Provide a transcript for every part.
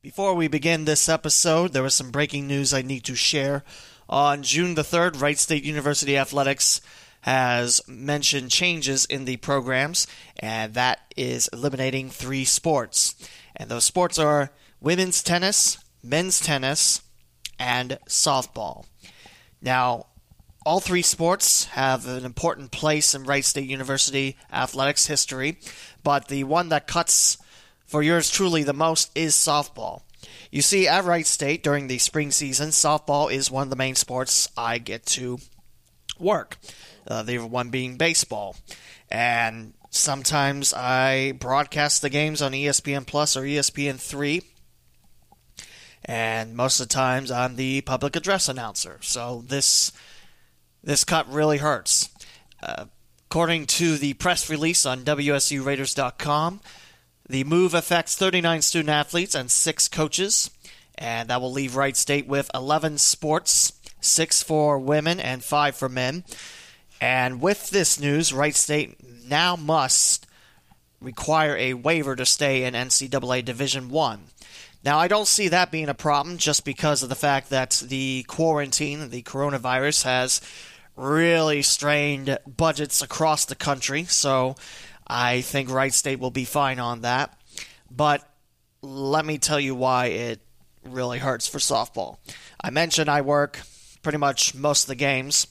Before we begin this episode, there was some breaking news I need to share. On June the 3rd, Wright State University Athletics has mentioned changes in the programs, and that is eliminating three sports. And those sports are women's tennis, men's tennis, and softball. Now, all three sports have an important place in Wright State University athletics history, but the one that cuts for yours truly the most is softball. You see, at Wright State during the spring season, softball is one of the main sports I get to work. Uh, the other one being baseball. And sometimes I broadcast the games on ESPN Plus or ESPN 3 and most of the times I'm the public address announcer. So this this cut really hurts. Uh, according to the press release on WSURaiders.com, the move affects 39 student athletes and six coaches, and that will leave Wright State with 11 sports, six for women and five for men. And with this news, Wright State now must require a waiver to stay in NCAA Division One. Now, I don't see that being a problem just because of the fact that the quarantine, the coronavirus, has really strained budgets across the country. So I think Wright State will be fine on that. But let me tell you why it really hurts for softball. I mentioned I work pretty much most of the games,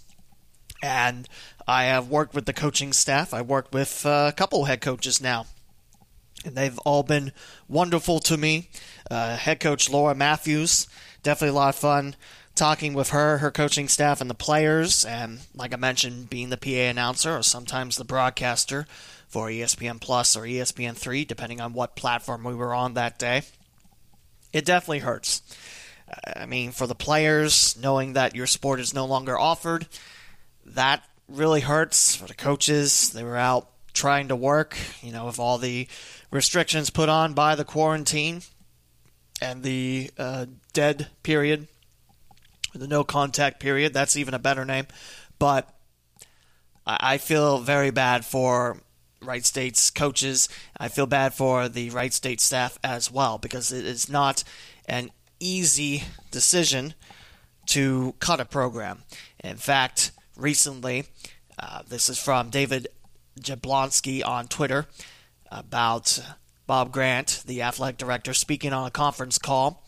and I have worked with the coaching staff. I worked with a couple head coaches now, and they've all been wonderful to me uh, head coach Laura Matthews. Definitely a lot of fun talking with her, her coaching staff, and the players. And like I mentioned, being the PA announcer or sometimes the broadcaster for ESPN Plus or ESPN 3, depending on what platform we were on that day. It definitely hurts. I mean, for the players, knowing that your sport is no longer offered, that really hurts. For the coaches, they were out trying to work, you know, with all the restrictions put on by the quarantine and the uh, dead period, the no contact period. That's even a better name. But I feel very bad for Wright State's coaches. I feel bad for the Wright State staff as well because it is not an easy decision to cut a program. In fact, recently, uh, this is from David Jablonski on Twitter about Bob Grant, the athletic director, speaking on a conference call.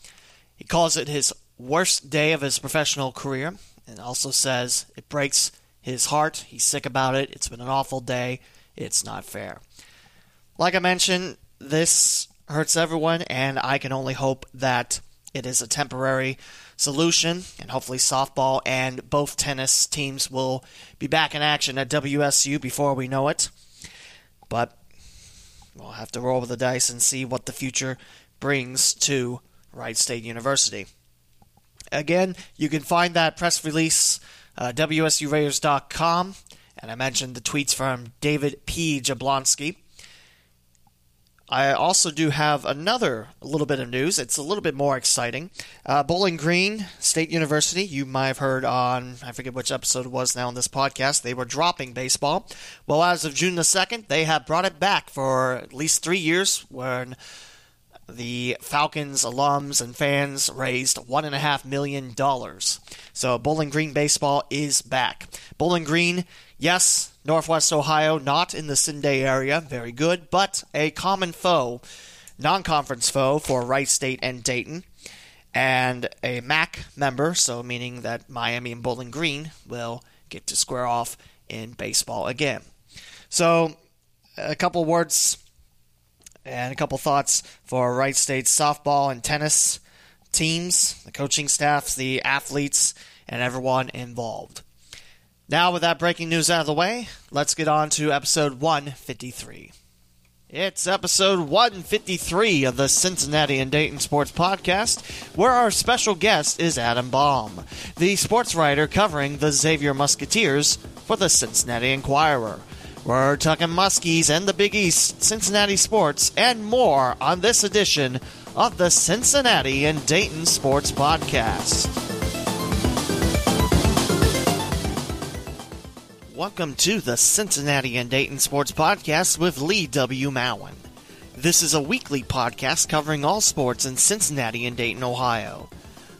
He calls it his worst day of his professional career and also says it breaks his heart. He's sick about it. It's been an awful day. It's not fair. Like I mentioned, this hurts everyone, and I can only hope that it is a temporary solution, and hopefully, softball and both tennis teams will be back in action at WSU before we know it. But we'll have to roll with the dice and see what the future brings to Wright State University. Again, you can find that press release uh, WSURaiders.com, and I mentioned the tweets from David P. Jablonski. I also do have another little bit of news. It's a little bit more exciting. Uh, Bowling Green State University, you might have heard on, I forget which episode it was now on this podcast, they were dropping baseball. Well, as of June the 2nd, they have brought it back for at least three years when the Falcons alums and fans raised $1.5 million. So Bowling Green baseball is back. Bowling Green, yes, Northwest Ohio, not in the Cincy area, very good, but a common foe, non conference foe for Wright State and Dayton, and a MAC member, so meaning that Miami and Bowling Green will get to square off in baseball again. So, a couple words and a couple thoughts for Wright State softball and tennis teams, the coaching staffs, the athletes, and everyone involved. Now, with that breaking news out of the way, let's get on to episode 153. It's episode 153 of the Cincinnati and Dayton Sports Podcast, where our special guest is Adam Baum, the sports writer covering the Xavier Musketeers for the Cincinnati Enquirer. We're talking Muskies and the Big East, Cincinnati sports, and more on this edition of the Cincinnati and Dayton Sports Podcast. Welcome to the Cincinnati and Dayton Sports Podcast with Lee W. Mowen. This is a weekly podcast covering all sports in Cincinnati and Dayton, Ohio.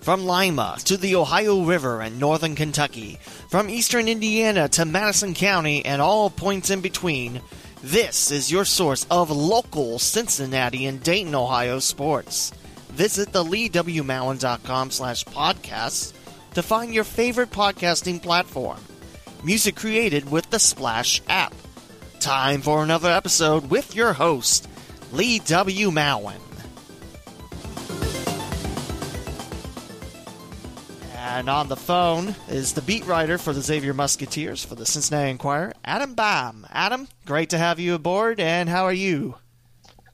From Lima to the Ohio River and northern Kentucky, from eastern Indiana to Madison County and all points in between, this is your source of local Cincinnati and Dayton, Ohio sports. Visit the leewmowen.com slash podcasts to find your favorite podcasting platform. Music created with the Splash app. Time for another episode with your host, Lee W. Mowen. And on the phone is the beat writer for the Xavier Musketeers for the Cincinnati Enquirer, Adam Baum. Adam, great to have you aboard, and how are you?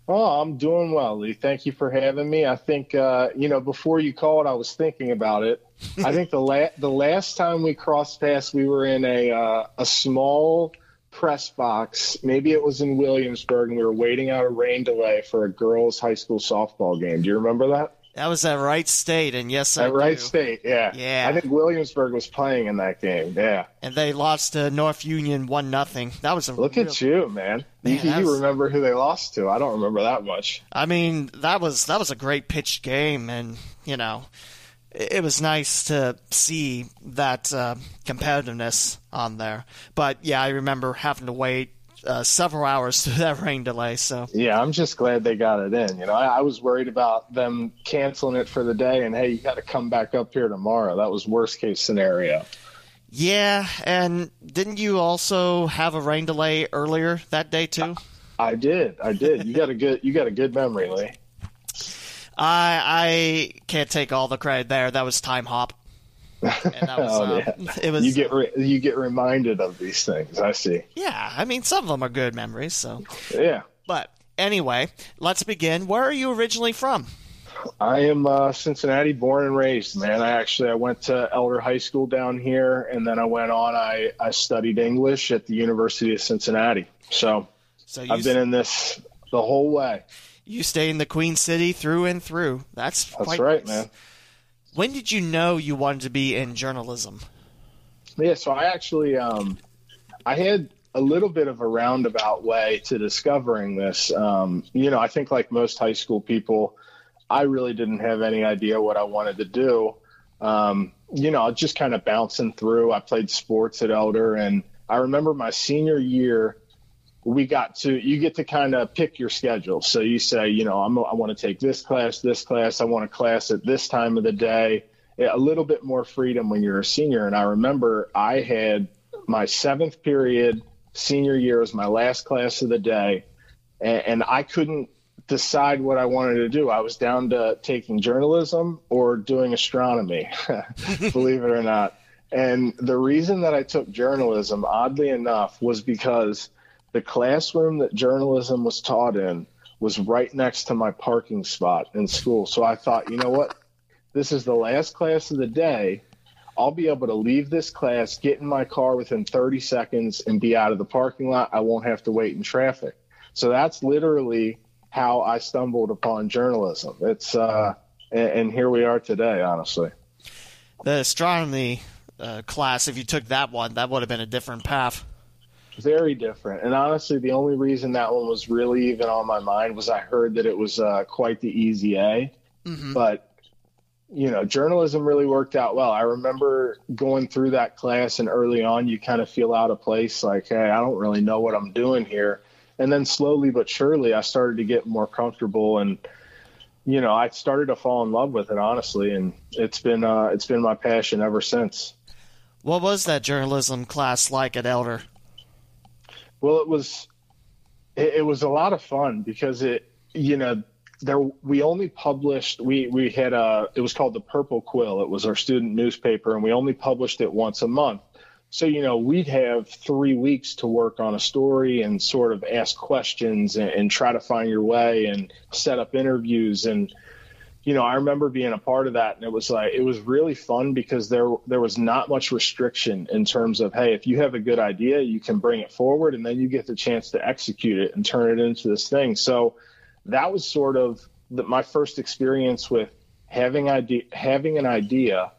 Oh, I'm doing well, Lee. Thank you for having me. I think uh, you know before you called, I was thinking about it. I think the la- the last time we crossed paths, we were in a uh, a small press box. Maybe it was in Williamsburg, and we were waiting out a rain delay for a girls' high school softball game. Do you remember that? That was at Wright State, and yes, at I Wright do. State. Yeah, Yeah. I think Williamsburg was playing in that game. Yeah, And they lost to North Union one nothing. That was a look real- at you, man. Man, you, you was- remember who they lost to? I don't remember that much. I mean, that was that was a great pitched game, and you know, it, was nice to see that uh, competitiveness on there. But yeah, I remember having to wait uh, several hours through that rain delay. So Yeah, I'm just glad they got it in. You know, I, I was worried about them canceling it for the day, and hey, you got to come back up here tomorrow. That was worst case scenario. yeah, and didn't you also have a rain delay earlier that day too? I did, I did. You got a good, you got a good memory, Lee. I I can't take all the credit there. That was Timehop. And that was, Oh, yeah. it was You get re- you get reminded of these things. I see. yeah. I mean, some of them are good memories. So, Yeah, but anyway, let's begin. Where are you originally from? I am uh, Cincinnati born and raised. Man, I actually I went to Elder High School down here, and then I went on. I I studied English at the University of Cincinnati. So So I've been in this the whole way. You stay in the Queen City through and through. That's That's quite right, nice. man. When did you know you wanted to be in journalism? Yeah, so I actually um, I had a little bit of a roundabout way to discovering this. Um, you know, I think like most high school people, I really didn't have any idea what I wanted to do. Um, you know, I was just kind of bouncing through. I played sports at Elder, and I remember my senior year. We got to you get to kind of pick your schedule. So you say, you know, I'm, I want to take this class, this class. I want a class at this time of the day a little bit more freedom when you're a senior. And I remember I had my seventh period senior year was my last class of the day, and, and I couldn't decide what I wanted to do. I was down to taking journalism or doing astronomy, believe it or not. And the reason that I took journalism, oddly enough, was because the classroom that journalism was taught in was right next to my parking spot in school. So I thought, you know what? this is the last class of the day. I'll be able to leave this class, get in my car within 30 seconds, and be out of the parking lot. I won't have to wait in traffic. So that's literally how I stumbled upon journalism. It's uh, and, and here we are today. Honestly, The astronomy uh, class, if you took that one, that would have been a different path. Very different. And honestly, the only reason that one was really even on my mind was I heard that it was uh, quite the easy A. Mhm. but you know journalism really worked out well i remember going through that class and early on you kind of feel out of place like hey i don't really know what i'm doing here and then slowly but surely i started to get more comfortable and you know i started to fall in love with it honestly and it's been uh, it's been my passion ever since What was that journalism class like at Elder? Well, it was it, it was a lot of fun because it you know there we only published we we had a it was called the Purple Quill. It was our student newspaper, and we only published it once a month. So you know we'd have three weeks to work on a story and sort of ask questions and, and try to find your way and set up interviews and you know, I remember being a part of that, and it was like it was really fun because there there was not much restriction in terms of hey, if you have a good idea, you can bring it forward, and then you get the chance to execute it and turn it into this thing. So that was sort of the, my first experience with having idea having an idea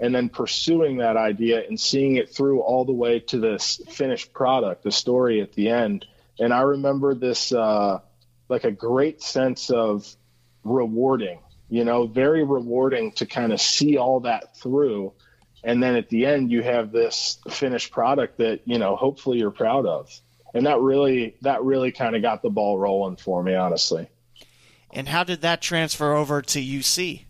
and then pursuing that idea and seeing it through all the way to this finished product, the story at the end. And I remember this. Uh, like a great sense of rewarding, you know, very rewarding to kind of see all that through. And then at the end, you have this finished product that, you know, hopefully you're proud of. And that really, that really kind of got the ball rolling for me, honestly. And how did that transfer over to UC?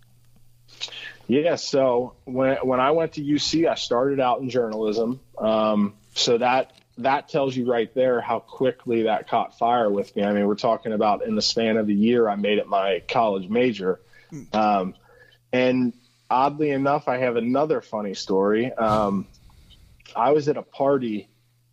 Yeah, so when when I went to UC, I started out in journalism. Um, so that that tells you right there how quickly that caught fire with me. I mean, we're talking about in the span of a year, I made it my college major. Um, and oddly enough, I have another funny story. Um, I was at a party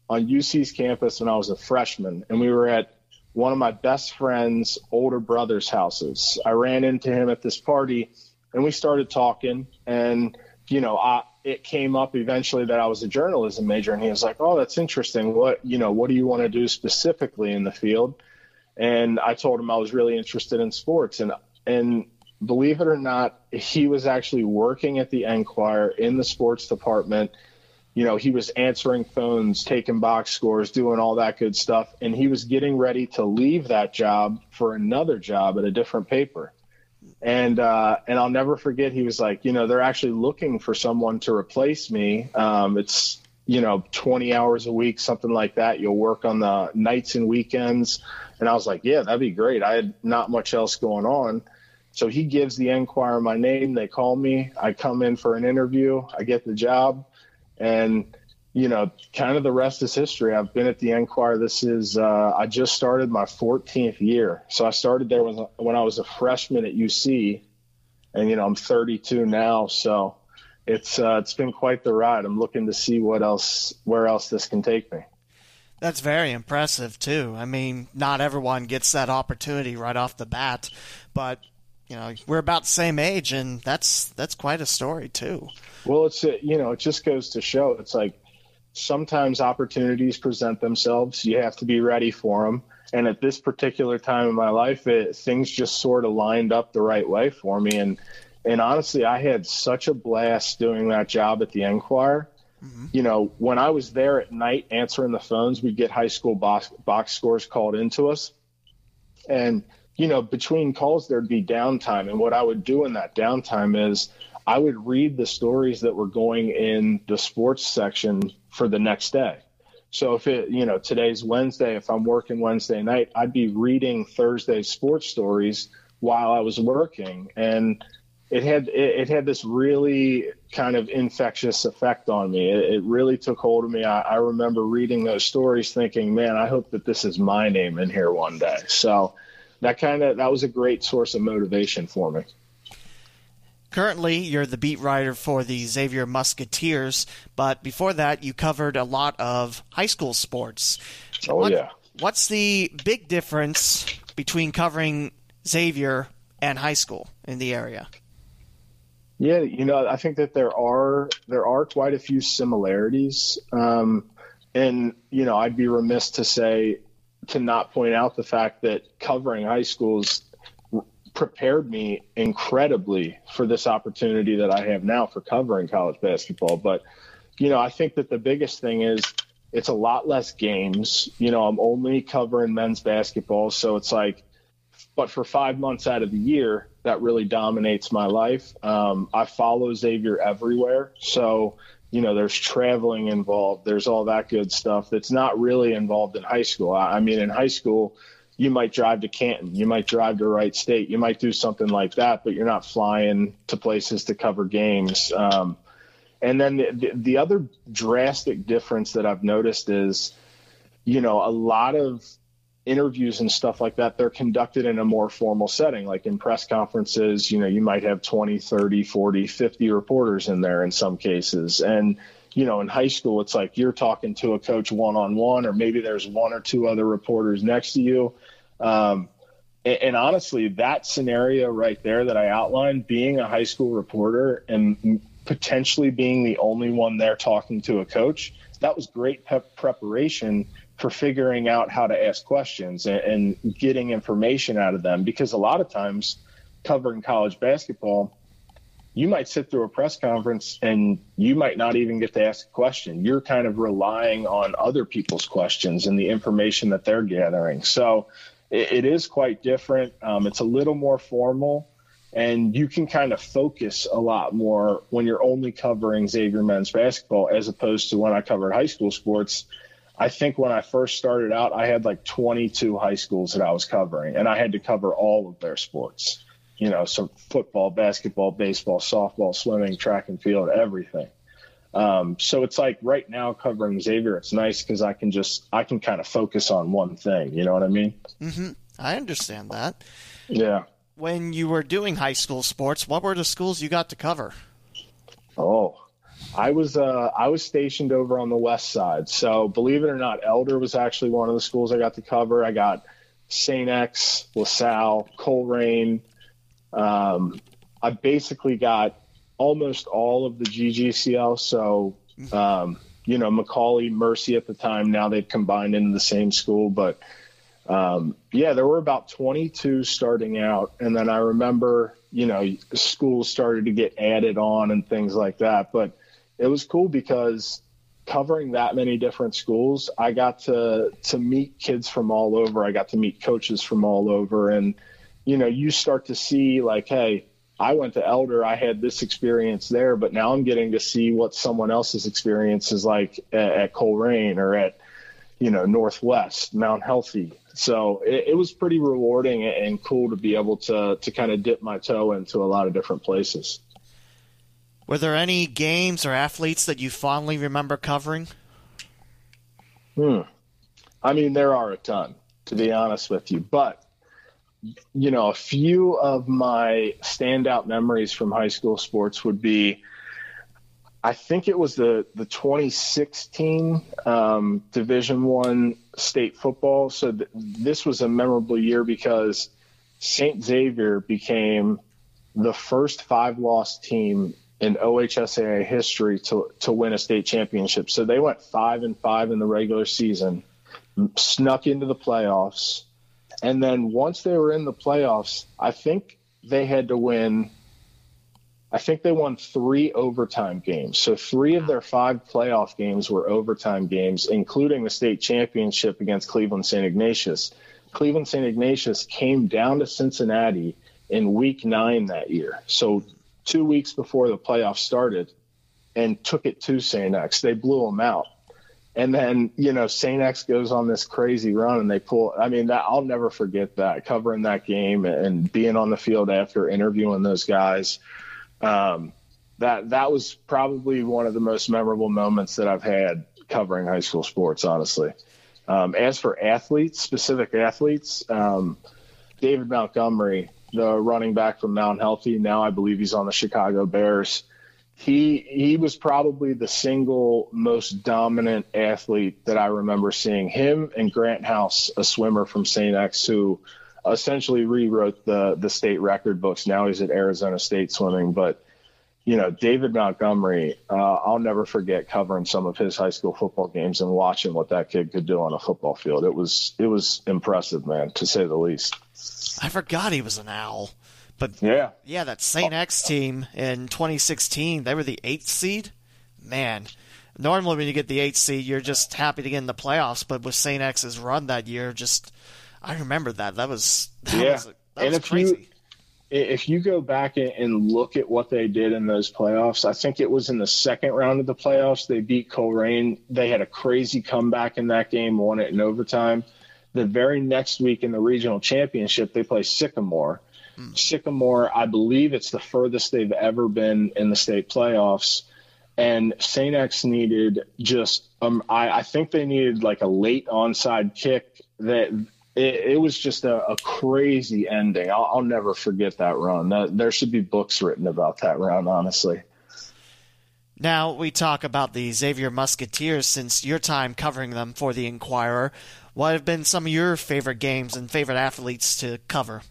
on UC's campus when I was a freshman, and we were at one of my best friend's older brother's houses. I ran into him at this party, and we started talking. And you know, I, it came up eventually that I was a journalism major, and he was like, "Oh, that's interesting. What you know, what do you want to do specifically in the field?" And I told him I was really interested in sports, and and believe it or not, he was actually working at the Enquirer in the sports department. You know, he was answering phones, taking box scores, doing all that good stuff, and he was getting ready to leave that job for another job at a different paper and uh, and I'll never forget. He was like, you know, they're actually looking for someone to replace me. Um, it's you know, 20 hours a week, something like that. You'll work on the nights and weekends. And I was like, yeah, that'd be great. I had not much else going on. So he gives the Enquirer my name. They call me. I come in for an interview. I get the job, and you know, kind of the rest is history. I've been at the Enquirer. This is uh, I just started my 14th year, so I started there when when I was a freshman at UC, and you know I'm 32 now. So it's uh, it's been quite the ride. I'm looking to see what else where else this can take me. That's very impressive too. I mean, not everyone gets that opportunity right off the bat, but you know we're about the same age, and that's that's quite a story too. Well, it's you know it just goes to show it's like sometimes opportunities present themselves. You have to be ready for them. And at this particular time in my life, it, things just sort of lined up the right way for me. And and honestly, I had such a blast doing that job at the Enquirer. Mm-hmm. You know, when I was there at night answering the phones, we'd get high school box, box scores called into us. And, you know, between calls, there'd be downtime. And what I would do in that downtime is I would read the stories that were going in the sports section for the next day. So if it, you know, today's Wednesday, if I'm working Wednesday night, I'd be reading Thursday's sports stories while I was working. And it had, it, had this really kind of infectious effect on me. It, it really took hold of me. I, I remember reading those stories thinking, man, I hope that this is my name in here one day. So that kind of, that was a great source of motivation for me. Currently, you're the beat writer for the Xavier Musketeers, but before that, you covered a lot of high school sports. Oh, what, yeah. What's the big difference between covering Xavier and high school in the area? Yeah, you know, I think that there are there are quite a few similarities, um, and you know, I'd be remiss to say to not point out the fact that covering high schools prepared me incredibly for this opportunity that I have now for covering college basketball. But, you know, I think that the biggest thing is it's a lot less games. You know, I'm only covering men's basketball. So it's like, but for five months out of the year, that really dominates my life. Um, I follow Xavier everywhere. So, you know, there's traveling involved, there's all that good stuff that's not really involved in high school. I, I mean, in high school, you might drive to Canton, you might drive to Wright State, you might do something like that, but you're not flying to places to cover games. Um, and then the, the, the other drastic difference that I've noticed is, you know, a lot of interviews and stuff like that, they're conducted in a more formal setting. Like in press conferences, you know, you might have 20, 30, 40, 50 reporters in there in some cases. And, you know, in high school, it's like you're talking to a coach one on one, or maybe there's one or two other reporters next to you. Um, and, honestly, that scenario right there that I outlined, being a high school reporter and potentially being the only one there talking to a coach, that was great preparation for figuring out how to ask questions and, and getting information out of them. Because a lot of times, covering college basketball, you might sit through a press conference and you might not even get to ask a question. You're kind of relying on other people's questions and the information that they're gathering. So it, it is quite different. Um, it's a little more formal, and you can kind of focus a lot more when you're only covering Xavier men's basketball as opposed to when I covered high school sports. I think when I first started out, I had like 22 high schools that I was covering, and I had to cover all of their sports. You know, so football, basketball, baseball, softball, swimming, track and field, everything. Um, so it's like right now covering Xavier, it's nice because I can just I can kind of focus on one thing. You know what I mean? Mm-hmm. I understand that. Yeah. When you were doing high school sports, what were the schools you got to cover? Oh, I was uh, I was stationed over on the west side. So believe it or not, Elder was actually one of the schools I got to cover. I got St. X, LaSalle, Colerain. Um, I basically got almost all of the GGCL. So, um, you know, McAuley, Mercy at the time, now they've combined into the same school. But um, yeah, there were about 22 starting out. And then I remember, you know, schools started to get added on and things like that. But it was cool because covering that many different schools, I got to to meet kids from all over. I got to meet coaches from all over, and you know, you start to see like, hey, I went to Elder, I had this experience there, but now I'm getting to see what someone else's experience is like at, at or at, you know, Northwest, Mount Healthy. So it, it was pretty rewarding and cool to be able to to kind of dip my toe into a lot of different places. Were there any games or athletes that you fondly remember covering? Hmm. I mean, there are a ton, to be honest with you. But, you know, a few of my standout memories from high school sports would be I think it was the, the 2016 um, Division One state football. So th- this was a memorable year because St. Xavier became the first five loss team in OHSAA history to to win a state championship. So they went five and five in the regular season, snuck into the playoffs, and then once they were in the playoffs, I think they had to win. I think they won three overtime games. So three of their five playoff games were overtime games, including the state championship against Cleveland St. Ignatius. Cleveland St. Ignatius came down to Cincinnati in week nine that year. So two weeks before the playoffs started and took it to St. X. They blew them out. And then, you know, St. X goes on this crazy run and they pull, I mean, that I'll never forget that covering that game and being on the field after interviewing those guys. Um, that, that was probably one of the most memorable moments that I've had covering high school sports, honestly. Um, as for athletes, specific athletes, um, David Montgomery, the running back from Mount Healthy. Now I believe he's on the Chicago Bears. He he was probably the single most dominant athlete that I remember seeing. Him and Grant House, a swimmer from St. X, who essentially rewrote the the state record books. Now he's at Arizona State swimming, but you know, David Montgomery, uh, I'll never forget covering some of his high school football games and watching what that kid could do on a football field. It was it was impressive, man, to say the least. I forgot he was an owl. But yeah, yeah, that St. X team in 2016, they were the eighth seed. Man, normally when you get the eighth seed, you're just happy to get in the playoffs. But with St. X's run that year, just I remember that. That was that yeah. was, that and was if crazy. you if you go back and look at what they did in those playoffs, I think it was in the second round of the playoffs. They beat Colerain. They had a crazy comeback in that game, won it in overtime. The very next week in the regional championship, they play Sycamore. Mm. Sycamore, I believe it's the furthest they've ever been in the state playoffs. And St. X needed just, um, I, I think they needed like a late onside kick that it, it, was just a, a crazy ending. I'll, I'll, never forget that run. That, there should be books written about that run, honestly. Now we talk about the Xavier Musketeers since your time covering them for the Enquirer. What have been some of your favorite games and favorite athletes to cover?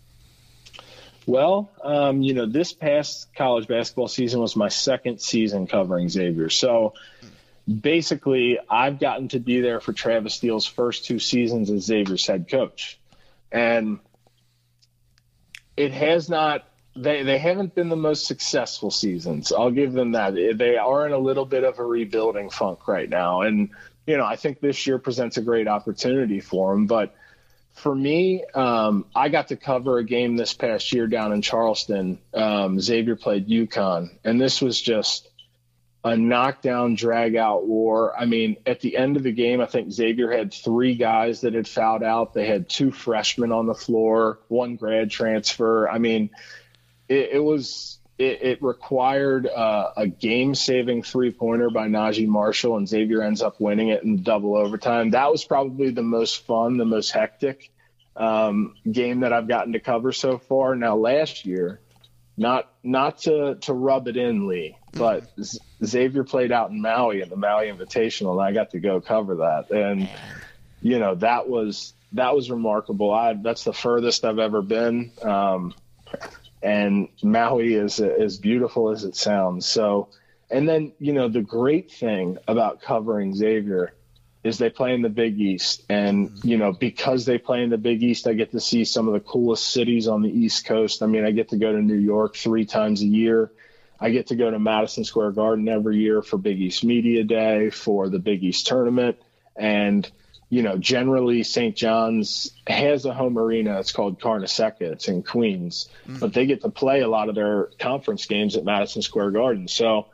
Well, um, you know, this past college basketball season was my second season covering Xavier. So basically, I've gotten to be there for Travis Steele's first two seasons as Xavier's head coach. And it has not they they haven't been the most successful seasons. I'll give them that. They are in a little bit of a rebuilding funk right now, and you know I think this year presents a great opportunity for them. But for me, um, I got to cover a game this past year down in Charleston. Um, Xavier played UConn, and this was just a knockdown, drag out war. I mean, at the end of the game, I think Xavier had three guys that had fouled out. They had two freshmen on the floor, one grad transfer. I mean, it, it was. It, it required uh, a game-saving three-pointer by Naji Marshall, and Xavier ends up winning it in double overtime. That was probably the most fun, the most hectic um, game that I've gotten to cover so far. Now, last year, not not to to rub it in, Lee, but Z- Xavier played out in Maui at the Maui Invitational, and I got to go cover that, and you know that was that was remarkable. I that's the furthest I've ever been, um, and Maui is as beautiful as it sounds. So, and then you know the great thing about covering Xavier is they play in the Big East. And, mm-hmm. you know, because they play in the Big East, I get to see some of the coolest cities on the East Coast. I mean, I get to go to New York three times a year. I get to go to Madison Square Garden every year for Big East Media Day, for the Big East tournament. And, you know, generally St. John's has a home arena. It's called Carnesecca. It's in Queens, mm-hmm. but they get to play a lot of their conference games at Madison Square Garden. So,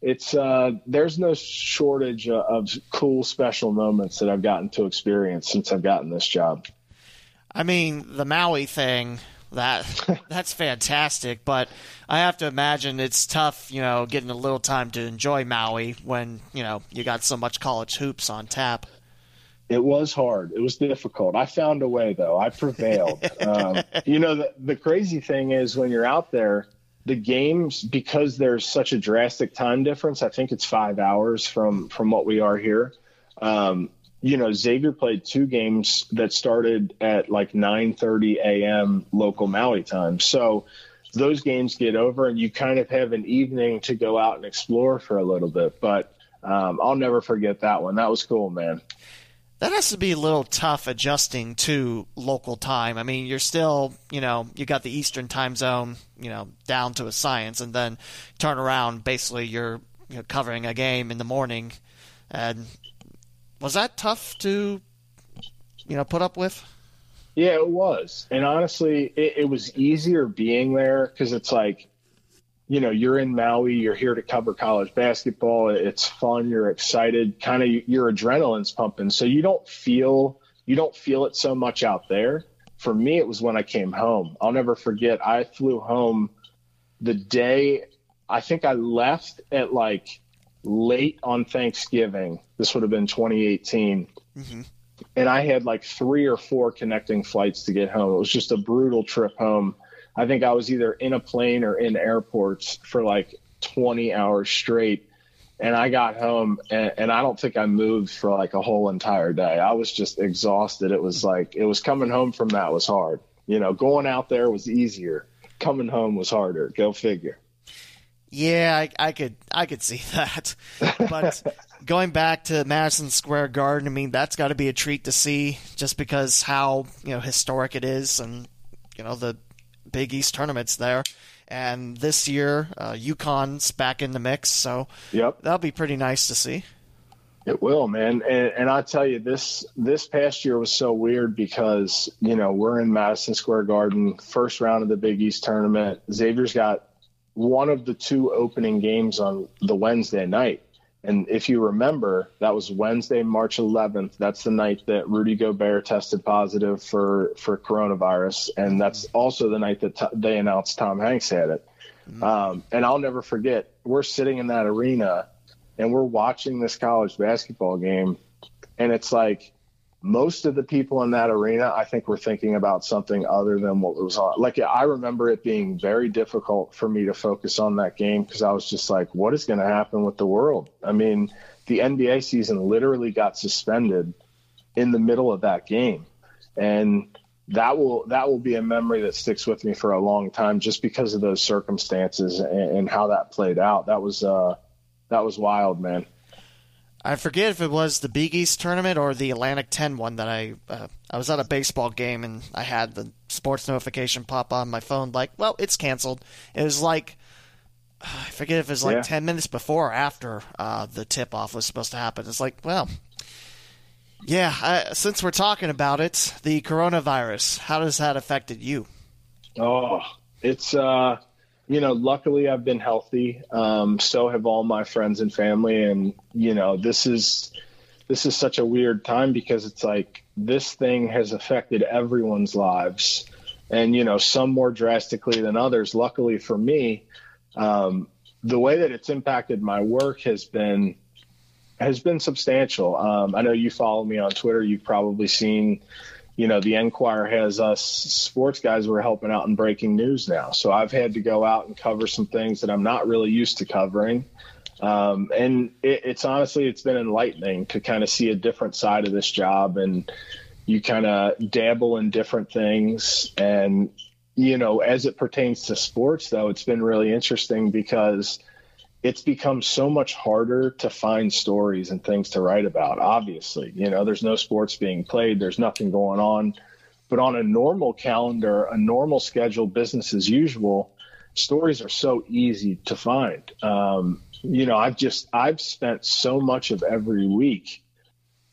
it's uh, there's no shortage of cool special moments that I've gotten to experience since I've gotten this job. I mean, the Maui thing that that's fantastic, but I have to imagine it's tough, you know, getting a little time to enjoy Maui when you know you got so much college hoops on tap. It was hard. It was difficult. I found a way though. I prevailed. um, you know, the, the crazy thing is when you're out there the games because there's such a drastic time difference. I think it's five hours from from what we are here. Um, you know, Xavier played two games that started at like 9:30 a.m. local Maui time. So those games get over, and you kind of have an evening to go out and explore for a little bit. But um, I'll never forget that one. That was cool, man that has to be a little tough adjusting to local time. I mean, you're still, you know, you got the Eastern time zone, you know, down to a science, and then turn around, basically, you're you know, covering a game in the morning. And was that tough to, you know, put up with? Yeah, it was. And honestly, it, it was easier being there because it's like, you know, you're in Maui, you're here to cover college basketball. It's fun, you're excited, kind of your adrenaline's pumping. So you don't feel you don't feel it so much out there. For me, it was when I came home. I'll never forget. I flew home the day I think I left at like late on Thanksgiving. This would have been 2018. Mm-hmm. And I had like three or four connecting flights to get home. It was just a brutal trip home I think I was either in a plane or in airports for like 20 hours straight. And I got home and, and, I don't think I moved for like a whole entire day. I was just exhausted. It was like, it was coming home from that was hard. You know, going out there was easier. Coming home was harder. Go figure. Yeah, I, I could I could see that. But going back to Madison Square Garden, I mean that's got to be a treat to see, just because how you know historic it is, and you know the Big East tournaments there. And this year, uh, UConn's back in the mix, so yep. that'll be pretty nice to see. It will, man. And, and I tell you, this this past year was so weird because you know we're in Madison Square Garden, first round of the Big East tournament. Xavier's got one of the two opening games on the Wednesday night, and if you remember, that was Wednesday, March 11th. That's the night that Rudy Gobert tested positive for, for coronavirus. And that's also the night that t- they announced Tom Hanks had it. Mm-hmm. Um, and I'll never forget, we're sitting in that arena and we're watching this college basketball game. And it's like, most of the people in that arena, I think, were thinking about something other than what was on. Like, I remember it being very difficult for me to focus on that game because I was just like, what is going to happen with the world? I mean, the NBA season literally got suspended in the middle of that game. And that will that will be a memory that sticks with me for a long time just because of those circumstances and, and how that played out. That was uh, that was wild, man. I forget if it was the Big East tournament or the Atlantic 10 one that I uh, I was at a baseball game and I had the sports notification pop on my phone like, well, it's canceled. It was like I forget if it was like yeah. 10 minutes before or after uh, the tip off was supposed to happen. It's like, well, Yeah, I, since we're talking about it, the coronavirus, how does that affected you? Oh, it's uh, you know, luckily I've been healthy. Um, so have all my friends and family, and you know, this is this is such a weird time because it's like this thing has affected everyone's lives, and you know, some more drastically than others. Luckily for me, um, the way that it's impacted my work has been has been substantial. Um, I know you follow me on Twitter. You've probably seen, you know, the Enquirer has us sports guys who are helping out in breaking news now. So I've had to go out and cover some things that I'm not really used to covering. Um, and it, it's honestly, it's been enlightening to kind of see a different side of this job and you kind of dabble in different things. And, you know, as it pertains to sports, though, it's been really interesting because – it's become so much harder to find stories and things to write about. Obviously, you know, there's no sports being played, there's nothing going on. But on a normal calendar, a normal schedule, business as usual, stories are so easy to find. Um, you know, I've just I've spent so much of every week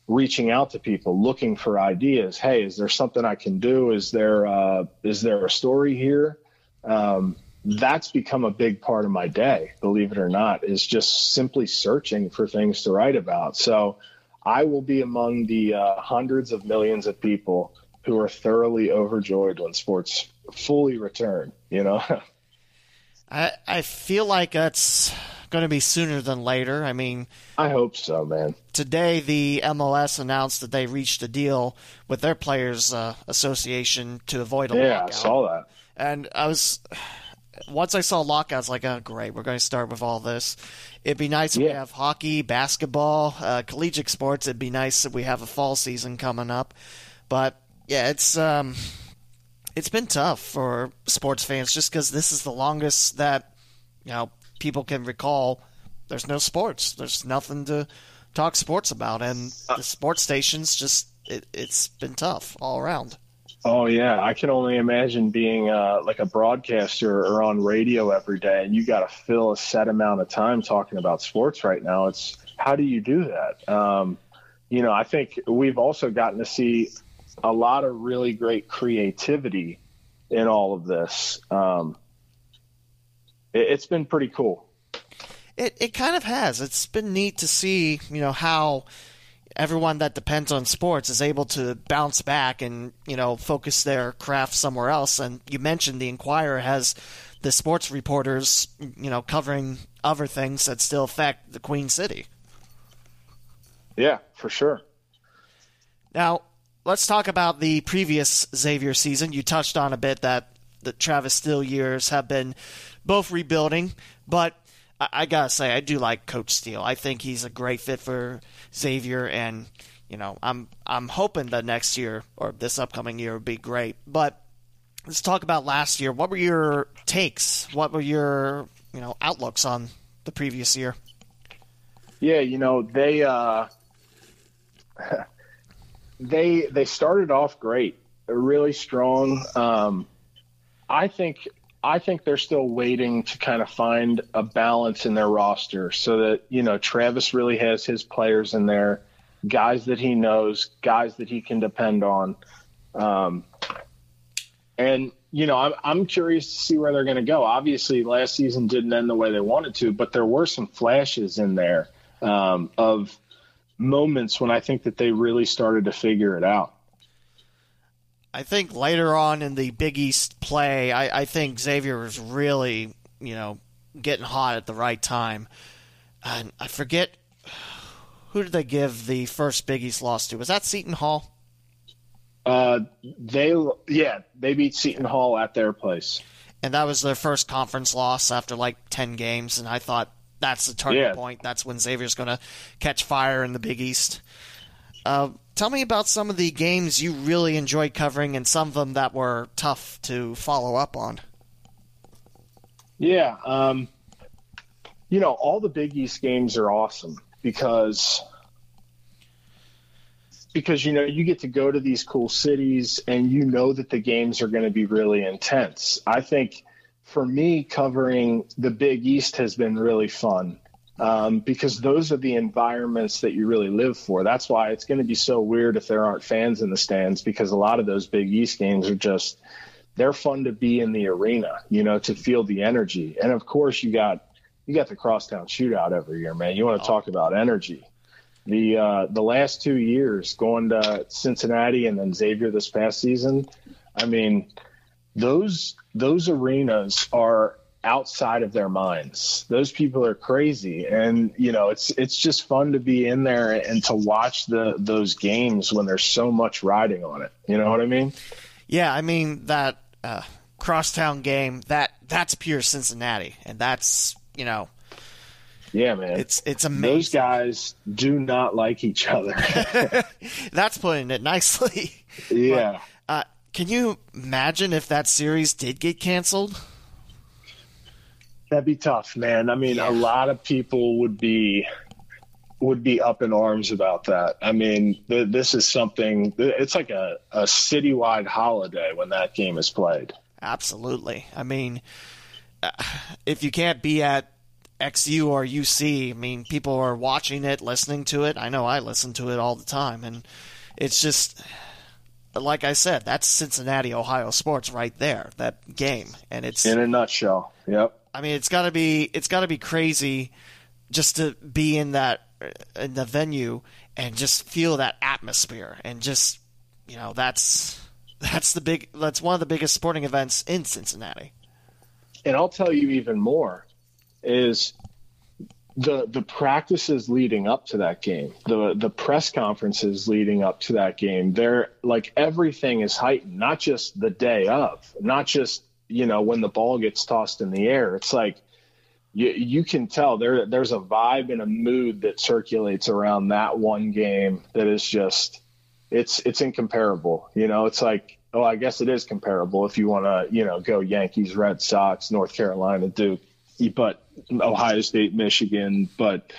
reaching out to people, looking for ideas. Hey, is there something I can do? Is there uh, is there a story here? Um, that's become a big part of my day, believe it or not, is just simply searching for things to write about. So I will be among the uh, hundreds of millions of people who are thoroughly overjoyed when sports fully return, you know? I, I feel like that's going to be sooner than later. I mean, I hope so, man. Today, the MLS announced that they reached a deal with their Players uh, Association to avoid a yeah, lockout. I saw that. And I was once I saw lockout, I was like, oh, great, we're going to start with all this. It'd be nice if we have hockey, basketball, uh, collegiate sports. It'd be nice if we have a fall season coming up. But yeah, it's um, it's been tough for sports fans just because this is the longest that you know people can recall. There's no sports. There's nothing to talk sports about, and uh, the sports stations just it, it's been tough all around. Oh yeah, I can only imagine being uh, like a broadcaster or on radio every day, and you got to fill a set amount of time talking about sports right now. It's how do you do that? Um, you know, I think we've also gotten to see a lot of really great creativity in all of this. Um, it, it's been pretty cool. It it kind of has. It's been neat to see, you know, how everyone that depends on sports is able to bounce back and you know focus their craft somewhere else. And you mentioned the Enquirer has the sports reporters, you know, covering other things that still affect the Queen City. Yeah, for sure. Now, let's talk about the previous Xavier season. You touched on a bit that the Travis Steele years have been both rebuilding, but I, gotta say I do like Coach Steele. I think he's a great fit for Xavier, and you know I'm I'm hoping that next year or this upcoming year would be great. But let's talk about last year. What were your takes? What were your you know outlooks on the previous year? Yeah, you know they uh, they they started off great, They're really strong. Um, I think I think they're still waiting to kind of find a balance in their roster so that, you know, Travis really has his players in there, guys that he knows, guys that he can depend on. Um, and, you know, I'm, I'm curious to see where they're going to go. Obviously, last season didn't end the way they wanted to, but there were some flashes in there um, of moments when I think that they really started to figure it out. I think later on in the Big East play, I, I think Xavier was really, you know, getting hot at the right time. And I forget who did they give the first Big East loss to? Was that Seton Hall? Uh, they yeah, they beat Seton Hall at their place, and that was their first conference loss after like ten games. And I thought that's the turning yeah. point. That's when Xavier's going to catch fire in the Big East. Uh, tell me about some of the games you really enjoyed covering and some of them that were tough to follow up on. Yeah, um, you know, all the Big East games are awesome because because you know you get to go to these cool cities and you know that the games are going to be really intense. I think for me covering the Big East has been really fun um, because those are the environments that you really live for. That's why it's going to be so weird if there aren't fans in the stands because a lot of those Big East games are just they're fun to be in the arena, you know, to feel the energy. And of course, you got you got the crosstown shootout every year, man. You want to oh. talk about energy. The uh, the last two years, going to Cincinnati and then Xavier this past season, I mean, those those arenas are outside of their minds. Those people are crazy, and you know it's it's just fun to be in there and to watch the those games when there's so much riding on it. You know what I mean? Yeah, I mean that uh, crosstown game that that's pure Cincinnati, and that's you know. Yeah, man. It's it's amazing. Those guys do not like each other. that's putting it nicely. Yeah. But, uh, can you imagine if that series did get canceled? That'd be tough, man. I mean, yeah. a lot of people would be would be up in arms about that. I mean, th- this is something. It's like a, a citywide holiday when that game is played. Absolutely. I mean, uh, if you can't be at XU or UC, I mean, people are watching it, listening to it. I know I listen to it all the time, and it's just like I said, that's Cincinnati, Ohio sports right there. That game, and it's in a nutshell. Yep. I mean, it's got to be it's got to be crazy just to be in that in the venue and just feel that atmosphere and just you know that's that's the big that's one of the biggest sporting events in Cincinnati. And I'll tell you even more is the the practices leading up to that game, the the press conferences leading up to that game, they're like everything is heightened, not just the day of, not just you know when the ball gets tossed in the air it's like you you can tell there there's a vibe and a mood that circulates around that one game that is just it's it's incomparable. You know it's like oh i guess it is comparable if you want to you know go yankees red sox north carolina duke but ohio state michigan. But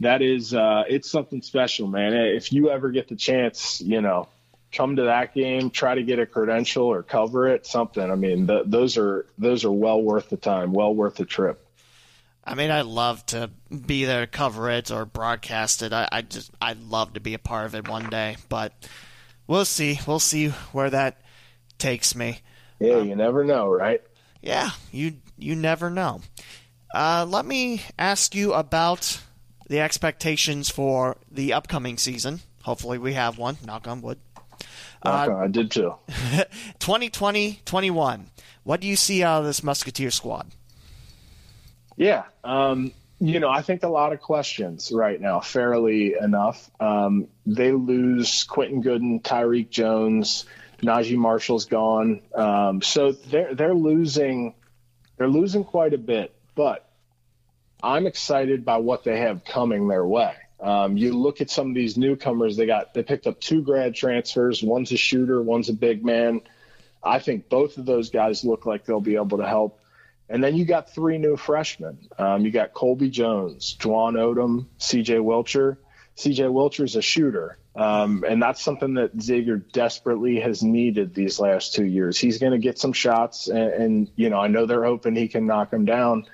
that is uh, it's something special man. If you ever get the chance you know come to that game, try to get a credential or cover it, something. I mean, the, those are those are well worth the time, well worth the trip. I mean, I'd love to be there, cover it, or broadcast it. I, I just, I'd love to be a part of it one day, but we'll see. We'll see where that takes me. Yeah, um, you never know, right? Yeah, you you never know. Uh, let me ask you about the expectations for the upcoming season. Hopefully, we have one. Knock on wood. Uh, I did too. 2020 21. What do you see out of this Musketeer squad? Yeah. Um, you know, I think a lot of questions right now, fairly enough. Um, they lose Quentin Goodin, Tyrique Jones, Naji Marshall's gone. Um, so they're, they're losing, they're losing quite a bit, but I'm excited by what they have coming their way. Um, you look at some of these newcomers. They got they picked up two grad transfers. One's a shooter. One's a big man. I think both of those guys look like they'll be able to help. And then you got three new freshmen. Um, you got Colby Jones, Dwon Odom, C.J. Wilcher. C.J. Wilcher is a shooter, um, and that's something that Xavier desperately has needed these last two years. He's going to get some shots, and, and you know I know they're hoping he can knock them down.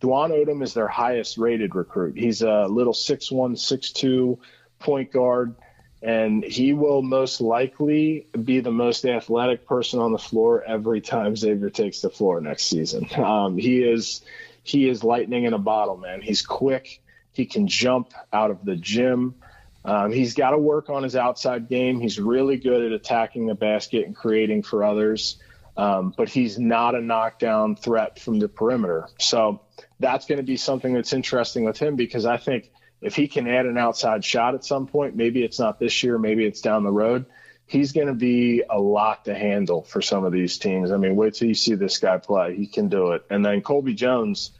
Dwon Odom is their highest rated recruit. He's a little six one, six two point guard, and he will most likely be the most athletic person on the floor every time Xavier takes the floor next season. Um, he is he is lightning in a bottle, man. He's quick. He can jump out of the gym. Um, he's got to work on his outside game. He's really good at attacking the basket and creating for others. Um, but he's not a knockdown threat from the perimeter. So that's going to be something that's interesting with him because I think if he can add an outside shot at some point, maybe it's not this year, maybe it's down the road. He's going to be a lot to handle for some of these teams. I mean, wait till you see this guy play; he can do it. And then Colby Jones,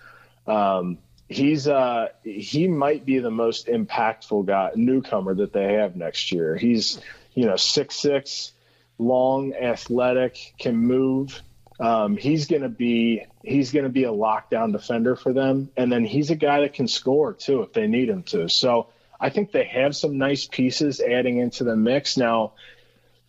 um, he's uh, he might be the most impactful guy newcomer that they have next year. He's you know six six, long, athletic, can move. Um, he's going to be he's going to be a lockdown defender for them, and then he's a guy that can score too if they need him to. So I think they have some nice pieces adding into the mix. Now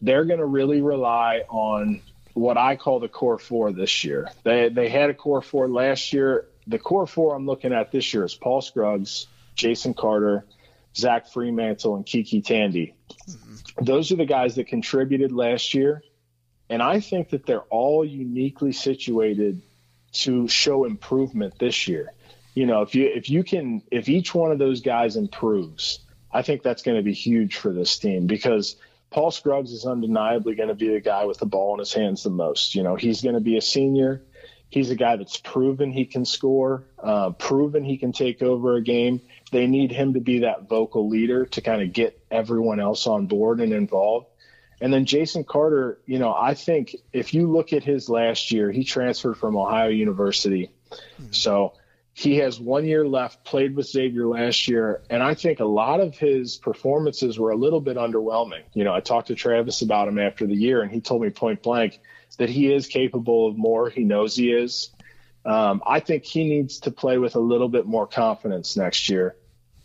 they're going to really rely on what I call the core four this year. They they had a core four last year. the core four I'm looking at this year is Paul Scruggs, Jason Carter, Zach Freemantle, and KyKy Tandy. Mm-hmm. Those are the guys that contributed last year. And I think that they're all uniquely situated to show improvement this year. You know, if you if you can if each one of those guys improves, I think that's going to be huge for this team because Paul Scruggs is undeniably going to be the guy with the ball in his hands the most. You know, he's going to be a senior. He's a guy that's proven he can score, uh, proven he can take over a game. They need him to be that vocal leader to kind of get everyone else on board and involved. And then Jason Carter, you know, I think if you look at his last year, he transferred from Ohio University. Mm-hmm. So he has one year left, played with Xavier last year, and I think a lot of his performances were a little bit underwhelming. You know, I talked to Travis about him after the year, and he told me point blank that he is capable of more. He knows he is. Um, I think he needs to play with a little bit more confidence next year.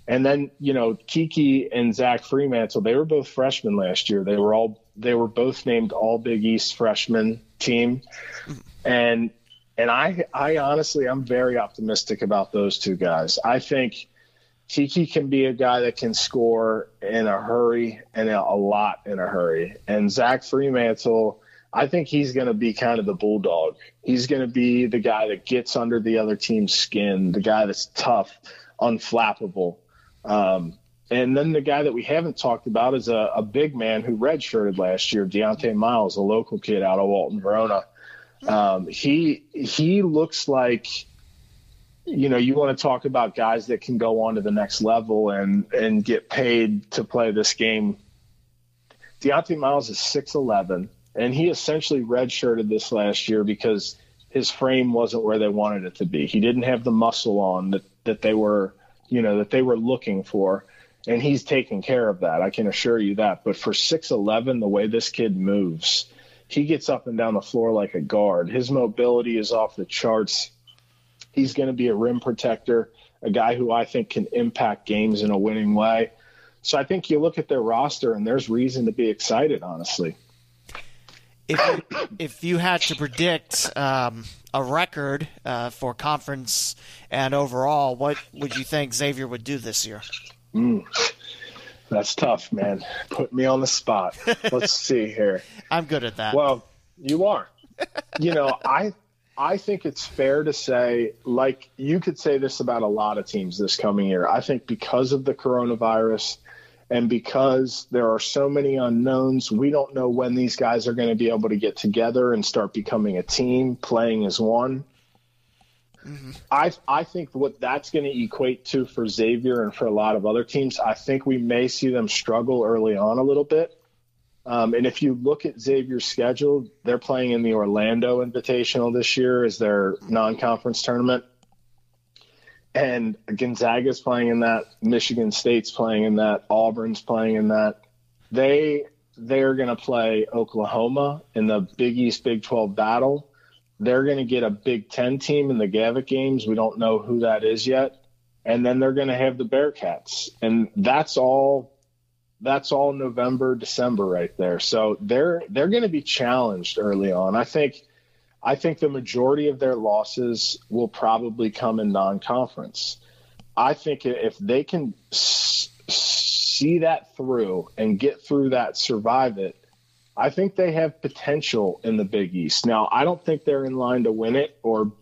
And then, you know, KyKy and Zach Freemantle, they were both freshmen last year. They were all they were both named all Big East freshman team. And and I, I honestly, I'm very optimistic about those two guys. I think Tiki can be a guy that can score in a hurry and a lot in a hurry. And Zach Freemantle, I think he's going to be kind of the bulldog. He's going to be the guy that gets under the other team's skin, the guy that's tough, unflappable. Um, and then the guy that we haven't talked about is a, a big man who redshirted last year, Dieonte Miles, a local kid out of Walton Verona. Um, he he looks like you know you want to talk about guys that can go on to the next level and and get paid to play this game. Dieonte Miles is six eleven, and he essentially redshirted this last year because his frame wasn't where they wanted it to be. He didn't have the muscle on that that they were you know that they were looking for and he's taking care of that. I can assure you that. But for 6'11, the way this kid moves, he gets up and down the floor like a guard. His mobility is off the charts. He's going to be a rim protector, a guy who I think can impact games in a winning way. So I think you look at their roster and there's reason to be excited, honestly. If if you had to predict um, a record uh, for conference and overall, what would you think Xavier would do this year? Mm. That's tough, man. Put me on the spot. Let's see here. I'm good at that. Well, you are. You know, I I think it's fair to say, like you could say this about a lot of teams this coming year. I think because of the coronavirus and because there are so many unknowns, we don't know when these guys are going to be able to get together and start becoming a team, playing as one. Mm-hmm. I I think what that's going to equate to for Xavier and for a lot of other teams, I think we may see them struggle early on a little bit. Um, and if you look at Xavier's schedule, they're playing in the Orlando Invitational this year as their non-conference tournament, and Gonzaga's playing in that, Michigan State's playing in that, Auburn's playing in that. They they're going to play Oklahoma in the Big East Big 12 battle they're going to get a Big Ten team in the Gavitt games. We don't know who that is yet. And then they're going to have the Bearcats. And that's all that's all November, December right there. So they're they're going to be challenged early on. I think I think the majority of their losses will probably come in non-conference. I think if they can see that through and get through that, survive it, I think they have potential in the Big East. Now, I don't think they're in line to win it or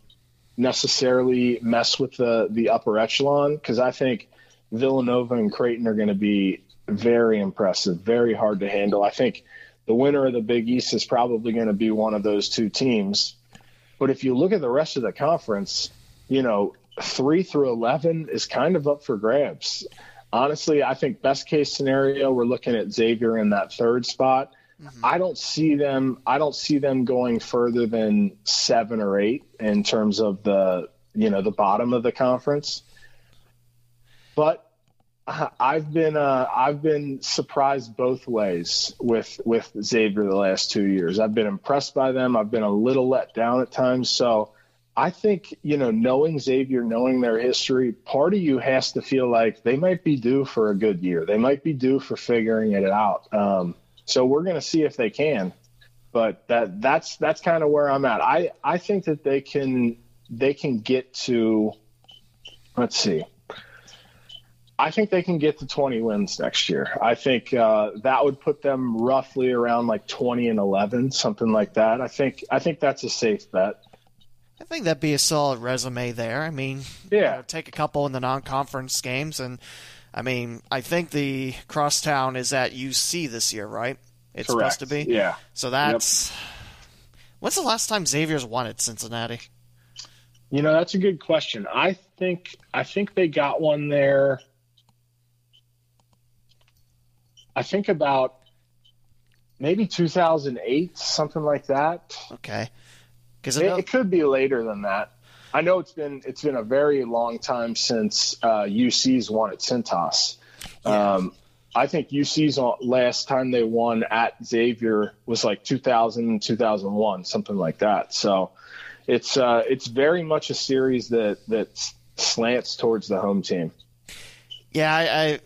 necessarily mess with the the upper echelon because I think Villanova and Creighton are going to be very impressive, very hard to handle. I think the winner of the Big East is probably going to be one of those two teams. But if you look at the rest of the conference, you know, three through 11 is kind of up for grabs. Honestly, I think best case scenario, we're looking at Xavier in that third spot. Mm-hmm. I don't see them. I don't see them going further than seven or eight in terms of the you know the bottom of the conference. But I've been uh, I've been surprised both ways with with Xavier the last two years. I've been impressed by them. I've been a little let down at times. So I think you know knowing Xavier, knowing their history, part of you has to feel like they might be due for a good year. They might be due for figuring it out. Um, so we're going to see if they can. But that that's that's kind of where I'm at. I I think that they can they can get to. Let's see. I think they can get to 20 wins next year. I think uh, that would put them roughly around like 20 and 11, something like that. I think I think that's a safe bet. I think that'd be a solid resume there. I mean, Yeah. you know, take a couple in the non-conference games, and I mean, I think the crosstown is at UC this year, right? It's Correct. supposed to be. Yeah. So that's. When's the last time Xavier's won at Cincinnati? You know, that's a good question. I think I think they got one there. I think about maybe 2008, something like that. Okay, because It, it could be later than that. I know it's been it's been a very long time since uh, UC's won at Cintas. Yeah. Um, I think UC's last time they won at Xavier was like 2000, 2001, something like that. So it's uh, it's very much a series that that slants towards the home team. Yeah, I, I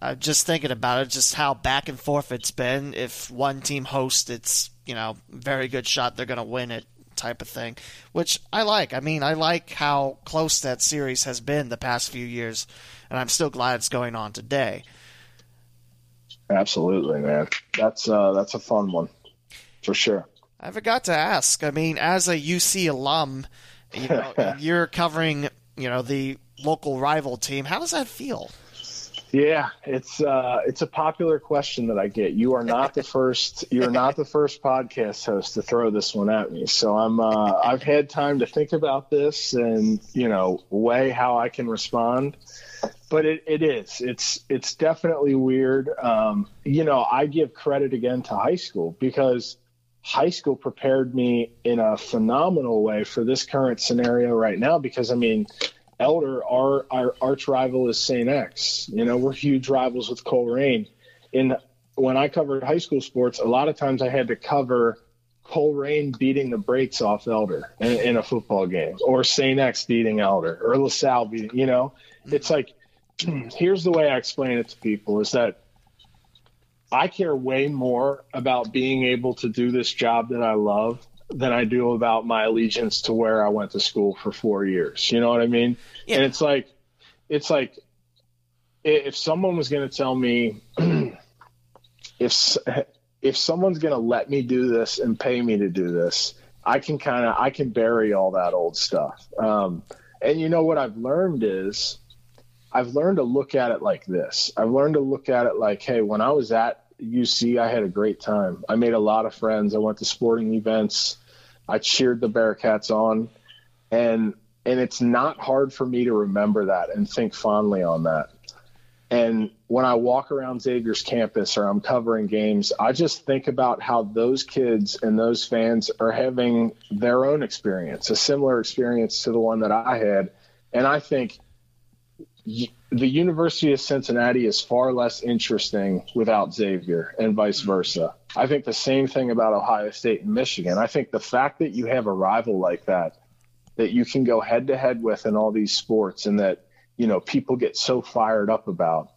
I'm just thinking about it, just how back and forth it's been. If one team hosts, it's you know very good shot they're going to win it type of thing, which I like. I mean, I like how close that series has been the past few years, and I'm still glad it's going on today. Absolutely, man. That's uh, that's a fun one for sure. I forgot to ask. I mean, as a UC alum, you know, you're covering you know the local rival team. How does that feel? Yeah, it's uh, it's a popular question that I get. You are not the first. You're not the first podcast host to throw this one at me. So I'm. Uh, I've had time to think about this and you know weigh how I can respond. But it, it is. It's it's definitely weird. Um, you know, I give credit again to high school because high school prepared me in a phenomenal way for this current scenario right now. Because I mean, Elder, our our arch rival is St. X. You know, we're huge rivals with Colerain. In when I covered high school sports, a lot of times I had to cover Colerain beating the brakes off Elder in, in a football game, or St. X beating Elder, or LaSalle beating. You know, it's like here's the way I explain it to people: is that I care way more about being able to do this job that I love than I do about my allegiance to where I went to school for four years. You know what I mean? Yeah. And it's like, it's like, if someone was going to tell me, if if someone's going to let me do this and pay me to do this, I can kind of I can bury all that old stuff. Um, and you know what I've learned is I've learned to look at it like this. I've learned to look at it like, hey, when I was at UC, I had a great time. I made a lot of friends. I went to sporting events. I cheered the Bearcats on, and and it's not hard for me to remember that and think fondly on that. And when I walk around Xavier's campus or I'm covering games, I just think about how those kids and those fans are having their own experience, a similar experience to the one that I had. And I think the University of Cincinnati is far less interesting without Xavier and vice versa. I think the same thing about Ohio State and Michigan. I think the fact that you have a rival like that, that you can go head to head with in all these sports and that, you know, people get so fired up about.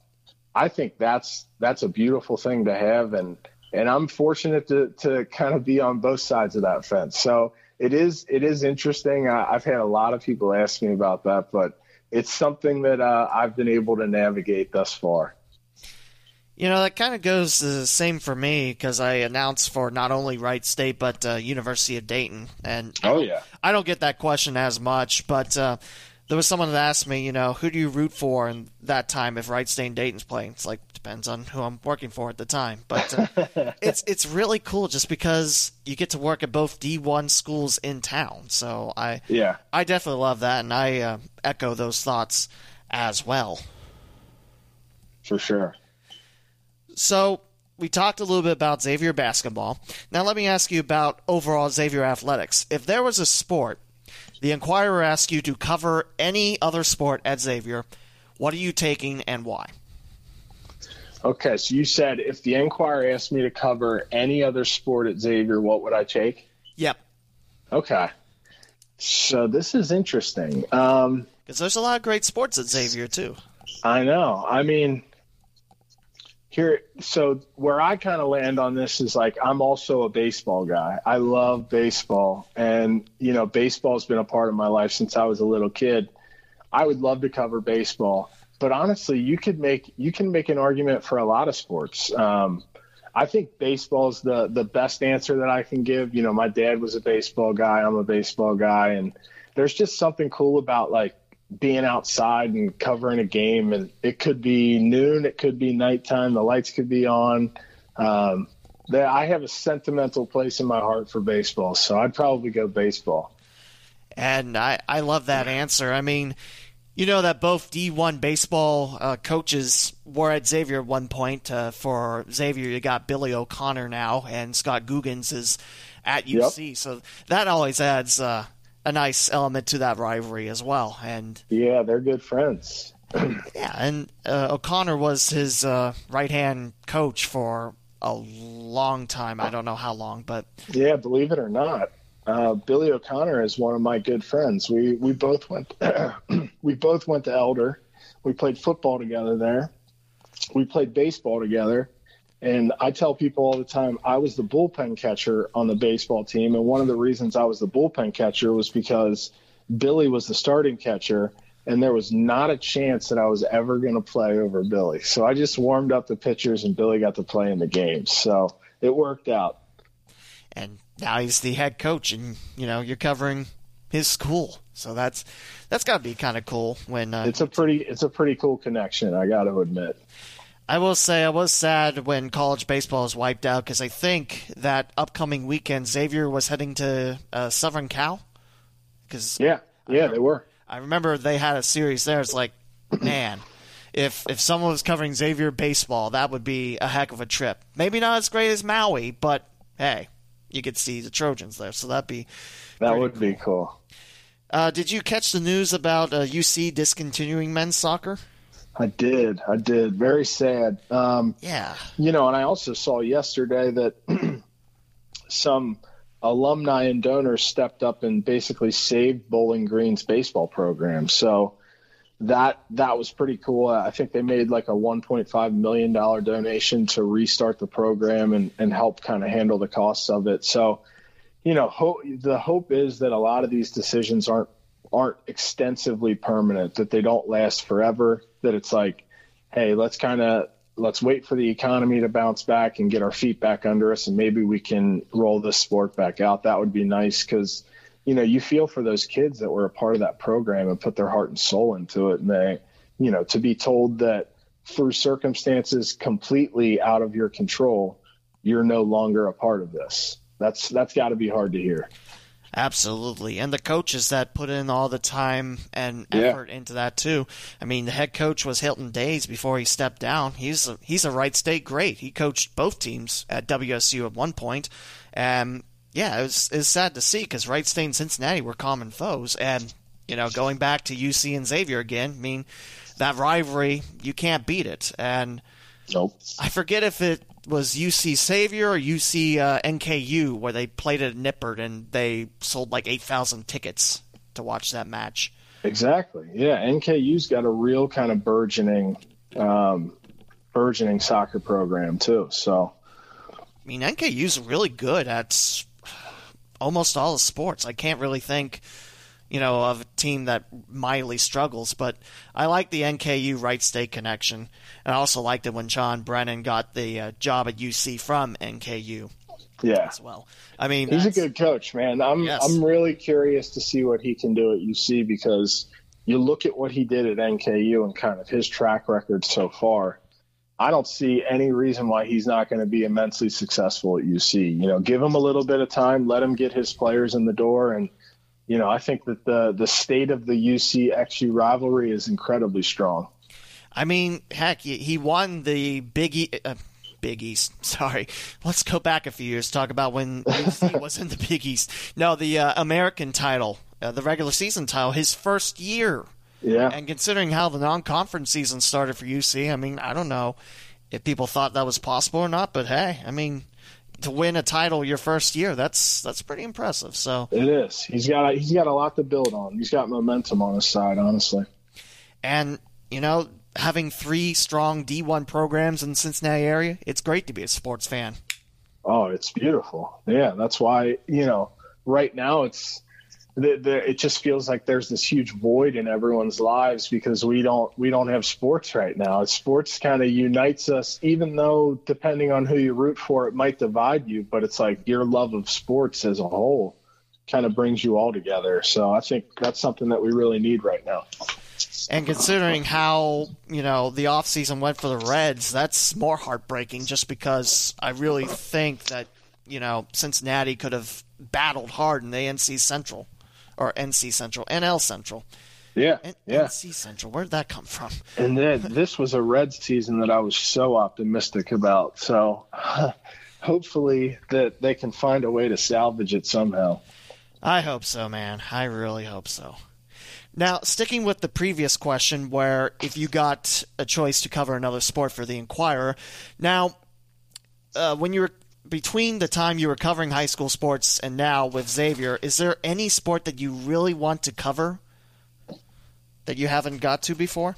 I think that's that's a beautiful thing to have and and I'm fortunate to to kind of be on both sides of that fence. So it is it is interesting. I, I've had a lot of people ask me about that, but it's something that uh, I've been able to navigate thus far. You know, that kind of goes the same for me because I announced for not only Wright State but uh, University of Dayton, and Oh yeah, I don't get that question as much. But uh, there was someone that asked me, you know, who do you root for in that time if Wright State and Dayton's playing? It's like depends on who I'm working for at the time, but uh, it's it's really cool just because you get to work at both D1 schools in town. So I yeah. I definitely love that, and I uh, echo those thoughts as well. For sure. So we talked a little bit about Xavier basketball. Now let me ask you about overall Xavier athletics. If there was a sport, the Enquirer asks you to cover any other sport at Xavier, what are you taking and why? Okay, so you said if the Enquirer asked me to cover any other sport at Xavier, what would I take? Yep, Okay. So this is interesting. Um, because there's a lot of great sports at Xavier too. I know. I mean, here so where i kind of land on this is like i'm also a baseball guy. I love baseball and you know baseball's been a part of my life since i was a little kid. I would love to cover baseball but honestly you could make you can make an argument for a lot of sports. Um, i think baseball is the the best answer that i can give. You know my dad was a baseball guy i'm a baseball guy and there's just something cool about like being outside and covering a game and it could be noon it could be nighttime the lights could be on. Um, that i have a sentimental place in my heart for baseball so i'd probably go baseball. And i, I love that answer. I mean you know that both d1 baseball uh, coaches were at xavier at one point uh, for xavier you got billy o'connor now and scott googins is at uc yep. so that always adds uh, a nice element to that rivalry as well. And yeah, they're good friends. yeah, and uh, O'Connor was his uh, right hand coach for a long time. I don't know how long, but yeah, believe it or not, uh, Billy O'Connor is one of my good friends. We we both went we both went to Elder. We played football together there. We played baseball together. And I tell people all the time, I was the bullpen catcher on the baseball team. And one of the reasons I was the bullpen catcher was because Billy was the starting catcher. And there was not a chance that I was ever going to play over Billy. So I just warmed up the pitchers, and Billy got to play in the games. So it worked out. And now he's the head coach, and you know you're covering his school. So that's that's got to be kind of cool. When uh, it's a pretty it's a pretty cool connection, I got to admit. I will say I was sad when college baseball was wiped out because I think that upcoming weekend Xavier was heading to uh, Southern Cal. Because yeah, yeah, remember, they were. I remember they had a series there. It's like, man, if if someone was covering Xavier baseball, that would be a heck of a trip. Maybe not as great as Maui, but hey, you could see the Trojans there, so that'd be that would cool. be cool. Uh, did you catch the news about uh, UC discontinuing men's soccer? I did. I did. Very sad. Um, yeah. You know, and I also saw yesterday that some alumni and donors stepped up and basically saved Bowling Green's baseball program. So that that was pretty cool. I think they made like a 1.5 million dollar donation to restart the program and and help kind of handle the costs of it. So, you know, ho- the hope is that a lot of these decisions aren't aren't extensively permanent, that they don't last forever, that it's like, hey, let's kind of let's wait for the economy to bounce back and get our feet back under us and maybe we can roll this sport back out. That would be nice cuz you know, you feel for those kids that were a part of that program and put their heart and soul into it and they, you know, to be told that through circumstances completely out of your control, you're no longer a part of this. That's that's got to be hard to hear. Absolutely. And the coaches that put in all the time and effort yeah. into that too. I mean, the head coach was Hylton Dayes before he stepped down. He's a, he's a Wright State great. He coached both teams at WSU at one point. And yeah, it was, it was sad to see because Wright State and Cincinnati were common foes. And, you know, going back to UC and Xavier again, I mean, that rivalry, you can't beat it. And nope. I forget if it was UC Xavier or UC uh, NKU where they played at Nippert and they sold like 8,000 tickets to watch that match. Exactly. Yeah, NKU's got a real kind of burgeoning um, burgeoning soccer program too. So I mean NKU's really good at almost all the sports. I can't really think you know, of a team that mildly struggles. But I like the NKU Wright State connection. And I also liked it when John Brannen got the uh, job at UC from NKU. Yeah, as well. I mean, he's a good coach, man. I'm yes. I'm really curious to see what he can do at UC because you look at what he did at NKU and kind of his track record so far. I don't see any reason why he's not going to be immensely successful at UC. You know, give him a little bit of time, let him get his players in the door, and you know, I think that the the state of the UC XU rivalry is incredibly strong. I mean, heck, he won the Big e- uh, Big East. Sorry, let's go back a few years. Talk about when UC was in the Big East. No, the uh, American title, uh, the regular season title, his first year. Yeah. And considering how the non-conference season started for UC, I mean, I don't know if people thought that was possible or not, but hey, I mean, to win a title your first year. That's that's pretty impressive. So it is. He's got he's got a lot to build on. He's got momentum on his side, honestly. And you know, having three strong D1 programs in the Cincinnati area, it's great to be a sports fan. Oh, it's beautiful. Yeah, that's why you know right now it's the, the, it just feels like there's this huge void in everyone's lives because we don't we don't have sports right now. Sports kind of unites us, even though depending on who you root for, it might divide you. But it's like your love of sports as a whole kind of brings you all together. So I think that's something that we really need right now. And considering how you know the off season went for the Reds, that's more heartbreaking. Just because I really think that you know Cincinnati could have battled hard in the NC Central or NC Central, NL Central. Yeah, N- yeah. NC Central. Where did that come from? And then this was a red season that I was so optimistic about. So hopefully that they can find a way to salvage it somehow. I hope so, man. I really hope so. Now, sticking with the previous question, where if you got a choice to cover another sport for the Enquirer, now, uh, when you were between the time you were covering high school sports and now with Xavier, is there any sport that you really want to cover that you haven't got to before?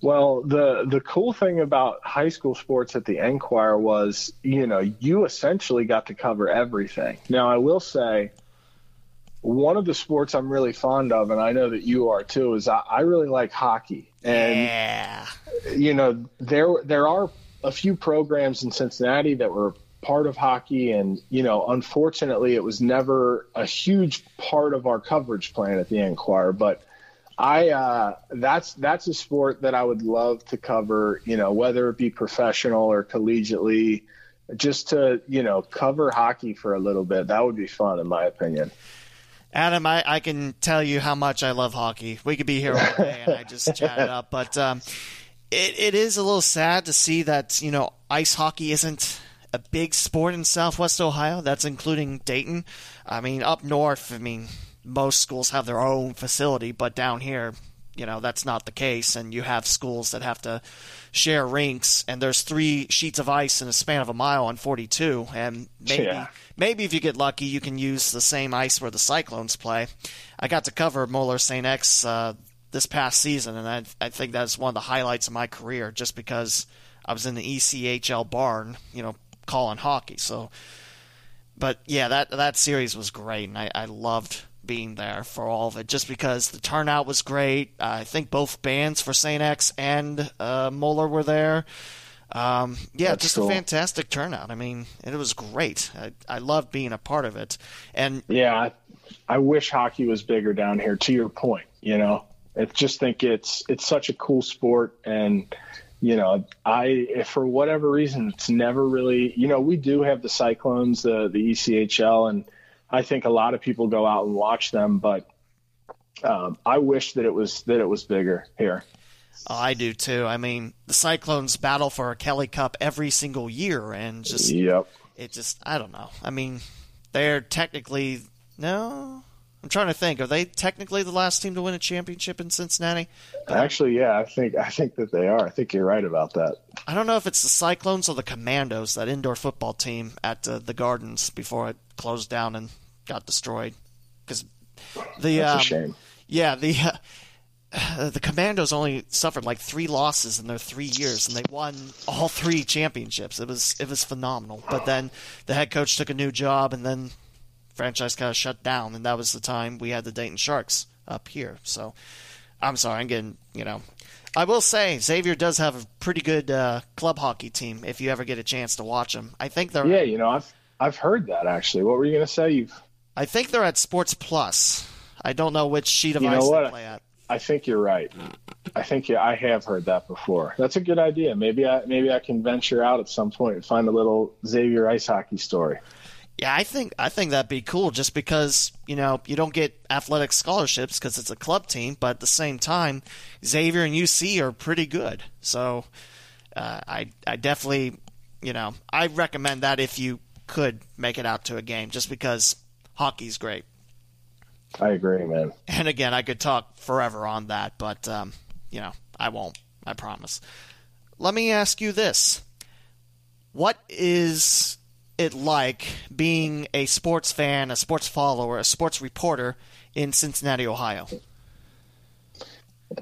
Well, the the cool thing about high school sports at the Enquirer was, you know, you essentially got to cover everything. Now, I will say, one of the sports I'm really fond of, and I know that you are too, is I, I really like hockey. And yeah, you know, there there are a few programs in Cincinnati that were part of hockey, and you know, unfortunately, it was never a huge part of our coverage plan at the Enquirer, but I uh, that's that's a sport that I would love to cover. You know, whether it be professional or collegiately, just to you know cover hockey for a little bit. That would be fun, in my opinion. Adam, I, I can tell you how much I love hockey. We could be here all day, and I just chat it up. But um, it, it is a little sad to see that you know ice hockey isn't a big sport in Southwest Ohio. That's including Dayton. I mean, up north, I mean most schools have their own facility, but down here, you know, that's not the case. And you have schools that have to share rinks, and there's three sheets of ice in a span of a mile on 42. And maybe, Yeah. maybe if you get lucky, you can use the same ice where the Cyclones play. I got to cover Moeller St. X uh, this past season, and I, I think that's one of the highlights of my career, just because I was in the ECHL barn, you know, calling hockey. So, but yeah, that that series was great, and I, I loved being there for all of it, just because the turnout was great. I think both bands for Saint X and uh, Moeller were there. Um, yeah, That's just cool. a fantastic turnout. I mean, it was great. I, I loved being a part of it, and Yeah, I, I wish hockey was bigger down here. To your point, you know, I just think it's it's such a cool sport, and you know, I if for whatever reason it's never really, you know, we do have the Cyclones, the the ECHL, and I think a lot of people go out and watch them, but um, I wish that it was that it was bigger here. Oh, I do too. I mean, the Cyclones battle for a Kelly Cup every single year, and just Yep. it just I don't know. I mean, they're technically no. I'm trying to think. Are they technically the last team to win a championship in Cincinnati? Actually, yeah, I think I think that they are. I think you're right about that. I don't know if it's the Cyclones or the Commandos, that indoor football team at uh, the Gardens before it closed down and got destroyed. Because the That's um, a shame. yeah the uh, the Commandos only suffered like three losses in their three years, and they won all three championships. It was it was phenomenal. But then the head coach took a new job, and then franchise kind of shut down, and that was the time we had the Dayton Sharks up here. So I'm sorry, I'm getting you know. I will say Xavier does have a pretty good uh, club hockey team. If you ever get a chance to watch them, I think they're Yeah, you know, I've I've heard that actually. What were you going to say? You've I think they're at Sports Plus. I don't know which sheet of You ice they play at. I think you're right. I think yeah, I have heard that before. That's a good idea. Maybe I maybe I can venture out at some point and find a little Xavier ice hockey story. Yeah, I think I think that'd be cool. Just because you know you don't get athletic scholarships because it's a club team, but at the same time, Xavier and UC are pretty good. So uh, I I definitely you know I recommend that if you could make it out to a game, just because hockey's great. I agree, man. And again, I could talk forever on that, but um, you know I won't. I promise. Let me ask you this: What is it like being a sports fan, a sports follower, a sports reporter in Cincinnati, Ohio?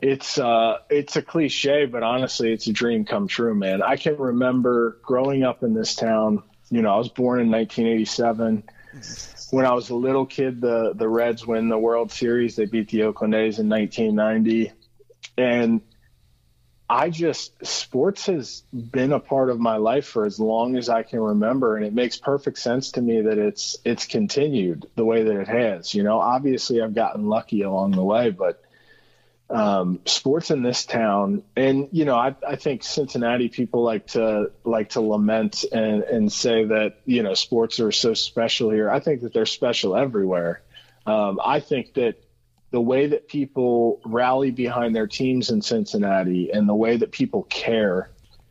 It's uh, it's a cliche, but honestly, it's a dream come true, man. I can remember growing up in this town. You know, I was born in 1987. When I was a little kid, the the Reds win the World Series. They beat the Oakland A's in 1990, and I just sports has been a part of my life for as long as I can remember, and it makes perfect sense to me that it's it's continued the way that it has. You know, obviously I've gotten lucky along the way, but um, sports in this town, and you know, I, I think Cincinnati people like to like to lament and and say that you know sports are so special here. I think that they're special everywhere. Um, I think that the way that people rally behind their teams in Cincinnati and the way that people care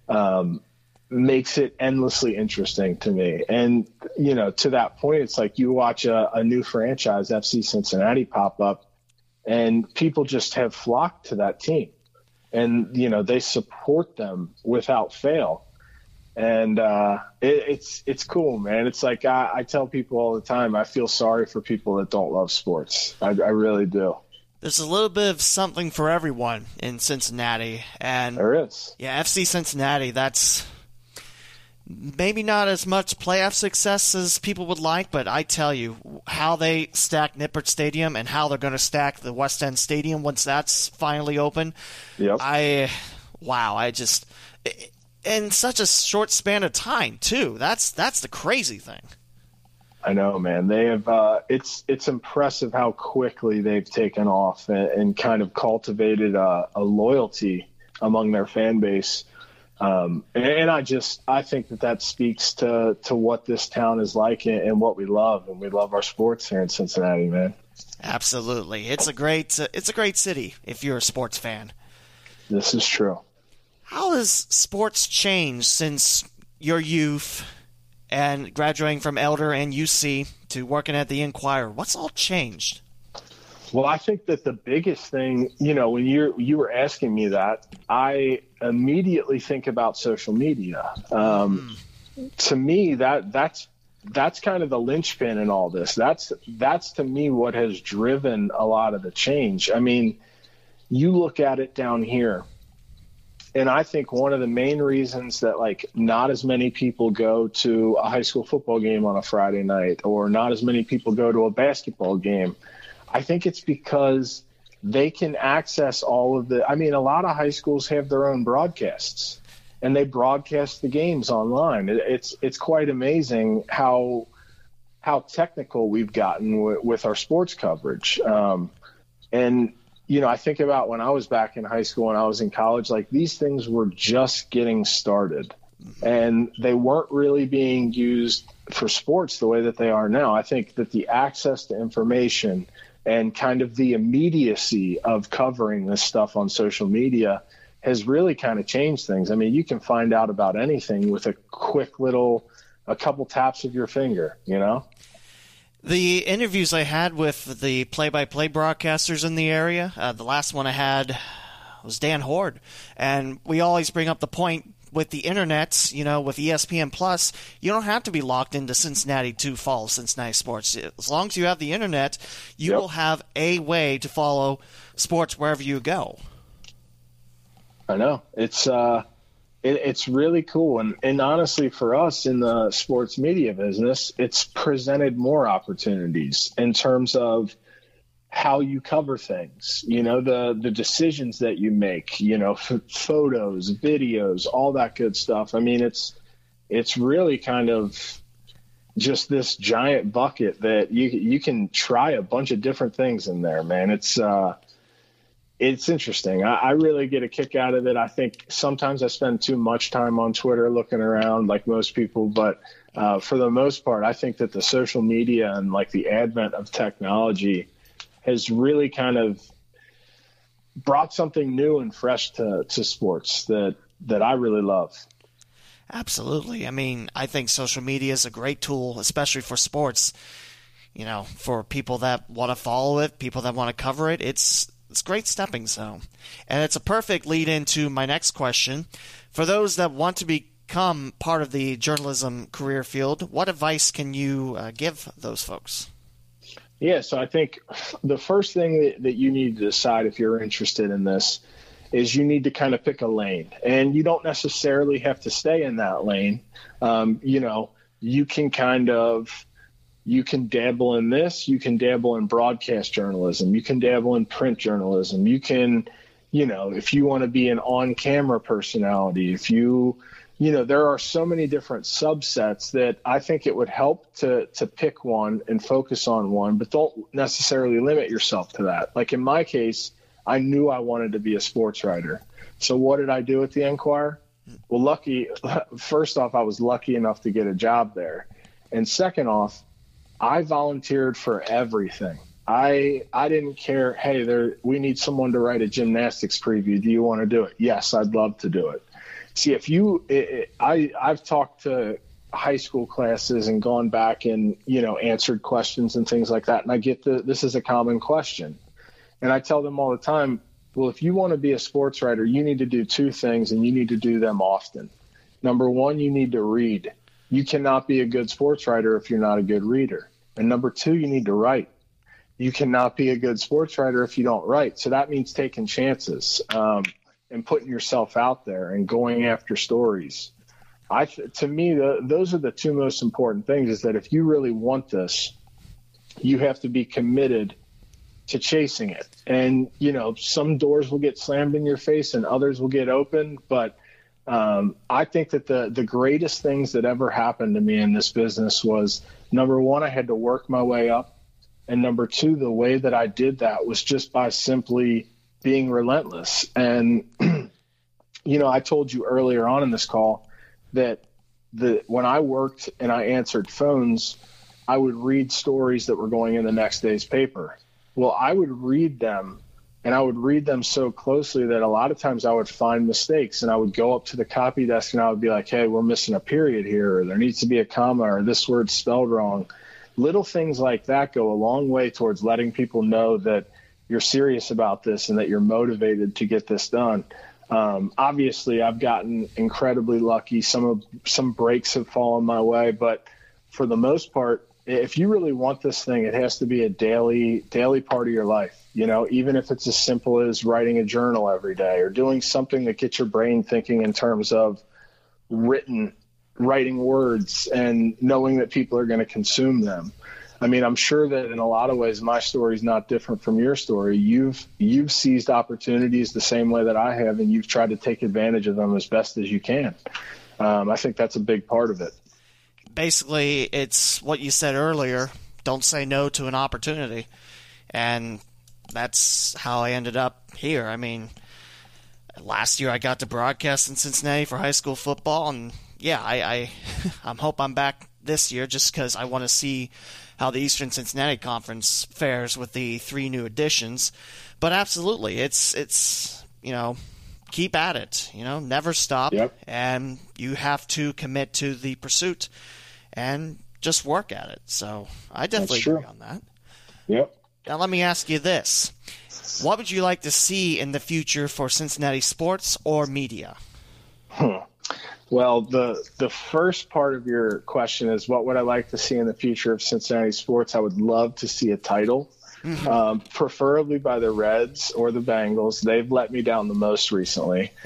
um, makes it endlessly interesting to me. And, you know, to that point, it's like you watch a, a new franchise, FC Cincinnati, pop up, and people just have flocked to that team. And, you know, they support them without fail and uh, it, it's it's cool, man. It's like I, I, tell people all the time. I feel sorry for people that don't love sports. I, I, really do. There's a little bit of something for everyone in Cincinnati, and there is. Yeah, FC Cincinnati. That's maybe not as much playoff success as people would like, but I tell you how they stack Nippert Stadium and how they're going to stack the West End Stadium once that's finally open. Yep. I wow. I just. It, in such a short span of time too. That's that's the crazy thing. I know, man. They have. Uh, it's it's impressive how quickly they've taken off and, and kind of cultivated a, a, loyalty among their fan base. Um, and, and, I just I think that that speaks to to what this town is like and, and, what we love, and we love our sports here in Cincinnati, man. Absolutely, it's a great uh, it's a great city if you're a sports fan. This is true. How has sports changed since your youth and graduating from Elder and UC to working at the Enquirer? What's all changed? Well, I think that the biggest thing, you know, when you you were asking me that, I immediately think about social media. Um, mm. To me, that that's that's kind of the linchpin in all this. That's that's to me what has driven a lot of the change. I mean, you look at it down here and I think one of the main reasons that like not as many people go to a high school football game on a Friday night or not as many people go to a basketball game, I think it's because they can access all of the I mean a lot of high schools have their own broadcasts and they broadcast the games online. It's it's quite amazing how how technical we've gotten with, with our sports coverage. Um, and you know, I think about when I was back in high school and I was in college, like these things were just getting started mm-hmm. and they weren't really being used for sports the way that they are now. I think that the access to information and kind of the immediacy of covering this stuff on social media has really kind of changed things. I mean, you can find out about anything with a quick little, a couple taps of your finger, you know? The interviews I had with the play-by-play broadcasters in the area, uh, the last one I had was Dan Hoard, and we always bring up the point with the internet, you know, with ESPN Plus, you don't have to be locked into Cincinnati to follow Cincinnati sports. As long as you have the internet, you yep. will have a way to follow sports wherever you go. I know it's uh, it, it's really cool. And, and honestly, for us in the sports media business, it's presented more opportunities in terms of how you cover things, you know, the, the decisions that you make, you know, f- photos, videos, all that good stuff. I mean, it's, it's really kind of just this giant bucket that you, you can try a bunch of different things in there, man. It's, uh, it's interesting. I, I, really get a kick out of it. I think sometimes I spend too much time on Twitter looking around, like most people, but uh, for the most part, I think that the social media and like the advent of technology has really kind of brought something new and fresh to, to sports that that I really love. Absolutely. I mean, I think social media is a great tool, especially for sports. You know, for people that want to follow it, people that want to cover it, it's it's great stepping stone. And it's a perfect lead into my next question. For those that want to become part of the journalism career field, what advice can you uh, give those folks? Yeah, so I think the first thing that, that you need to decide if you're interested in this is you need to kind of pick a lane, and you don't necessarily have to stay in that lane. Um, you know, you can kind of you can dabble in this, you can dabble in broadcast journalism, you can dabble in print journalism, you can, you know, if you want to be an on-camera personality, if you you know there are so many different subsets that I think it would help to to pick one and focus on one, but don't necessarily limit yourself to that. Like in my case, I knew I wanted to be a sports writer. So what did I do at the Enquirer? Well, lucky first off, I was lucky enough to get a job there, and second off, I volunteered for everything. I I didn't care. Hey, there we need someone to write a gymnastics preview. Do you want to do it? Yes, I'd love to do it see if you it, it, i i've talked to high school classes and gone back and you know answered questions and things like that and i get the this is a common question and i tell them all the time well if you want to be a sports writer you need to do two things and you need to do them often number one you need to read you cannot be a good sports writer if you're not a good reader and number two you need to write you cannot be a good sports writer if you don't write so that means taking chances um, and putting yourself out there and going after stories. I to me the, those are the two most important things is that if you really want this, you have to be committed to chasing it. And you know, some doors will get slammed in your face and others will get open, but um, I think that the the greatest things that ever happened to me in this business was number one, I had to work my way up, and number two, the way that I did that was just by simply being relentless. And you know, I told you earlier on in this call that the when I worked and I answered phones, I would read stories that were going in the next day's paper. Well, I would read them and I would read them so closely that a lot of times I would find mistakes and I would go up to the copy desk and I would be like, "Hey, we're missing a period here or there needs to be a comma or this word's spelled wrong." Little things like that go a long way towards letting people know that you're serious about this and that you're motivated to get this done. Um, obviously, I've gotten incredibly lucky. Some of some breaks have fallen my way, but for the most part, if you really want this thing, it has to be a daily daily part of your life. You know, even if it's as simple as writing a journal every day or doing something that gets your brain thinking in terms of written writing words and knowing that people are going to consume them. I mean, I'm sure that in a lot of ways, my story is not different from your story. You've you've seized opportunities the same way that I have, and you've tried to take advantage of them as best as you can. Um, I think that's a big part of it. Basically, it's what you said earlier: don't say no to an opportunity, and that's how I ended up here. I mean, last year I got to broadcast in Cincinnati for high school football, and yeah, I I, I hope I'm back this year just because I want to see how the Eastern Cincinnati Conference fares with the three new additions. But absolutely, it's it's you know keep at it. You know, never stop, yep. and you have to commit to the pursuit and just work at it. So I definitely agree on that. Yep. Now let me ask you this: What would you like to see in the future for Cincinnati sports or media? Hmm. Well, the the first part of your question is what would I like to see in the future of Cincinnati sports? I would love to see a title, mm-hmm. um, preferably by the Reds or the Bengals. They've let me down the most recently.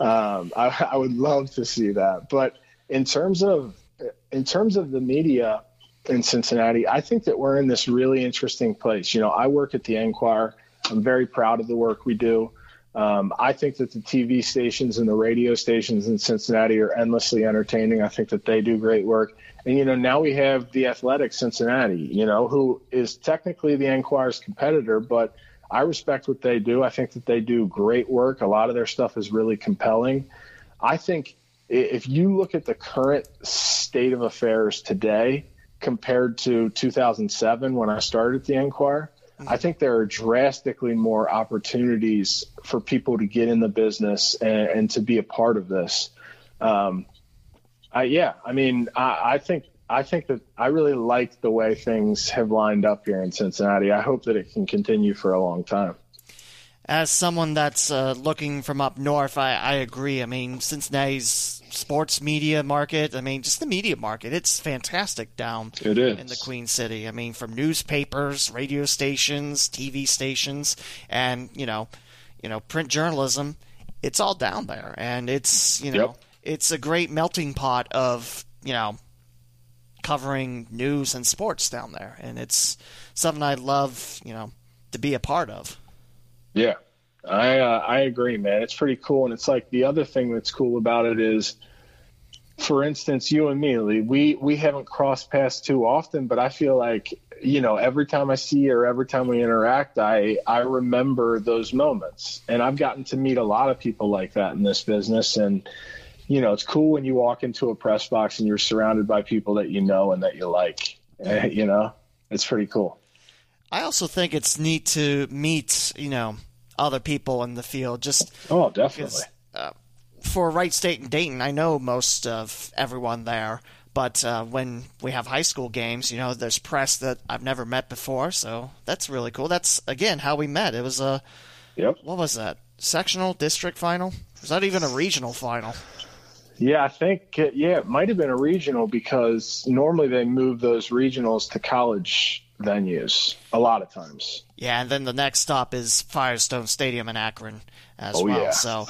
um, I, I would love to see that. But in terms of in terms of the media in Cincinnati, I think that we're in this really interesting place. You know, I work at the Enquirer. I'm very proud of the work we do. Um, I think that the TV stations and the radio stations in Cincinnati are endlessly entertaining. I think that they do great work. And, you know, now we have the Athletic Cincinnati, you know, who is technically the Enquirer's competitor, but I respect what they do. I think that they do great work. A lot of their stuff is really compelling. I think if you look at the current state of affairs today compared to 2007 when I started at the Enquirer, I think there are drastically more opportunities for people to get in the business and, and to be a part of this. Um, I, yeah, I mean, I, I think I think that I really like the way things have lined up here in Cincinnati. I hope that it can continue for a long time. As someone that's uh, looking from up north, I, I agree. I mean, Cincinnati's sports media market, I mean, just the media market, it's fantastic down It is. in the Queen City. I mean, from newspapers, radio stations, TV stations, and you know, you know, print journalism, it's all down there, and it's you know, Yep. it's a great melting pot of you know, covering news and sports down there, and it's something I love, you know, to be a part of. Yeah, I uh, I agree, man. It's pretty cool, and it's like the other thing that's cool about it is, for instance, you and me, Lee, we we haven't crossed paths too often, but I feel like you know every time I see you or every time we interact, I I remember those moments, and I've gotten to meet a lot of people like that in this business, and you know it's cool when you walk into a press box and you're surrounded by people that you know and that you like. You know, it's pretty cool. I also think it's neat to meet, you know, other people in the field. Just Oh, definitely. uh, for Wright State and Dayton, I know most of everyone there. But uh, when we have high school games, you know, there's press that I've never met before, so that's really cool. That's again how we met. It was a Yep. what was that? Sectional district final? Was that even a regional final? Yeah, I think yeah, it might have been a regional because normally they move those regionals to college venues a lot of times. Yeah, and then the next stop is Firestone Stadium in Akron as Oh, well. yeah. So,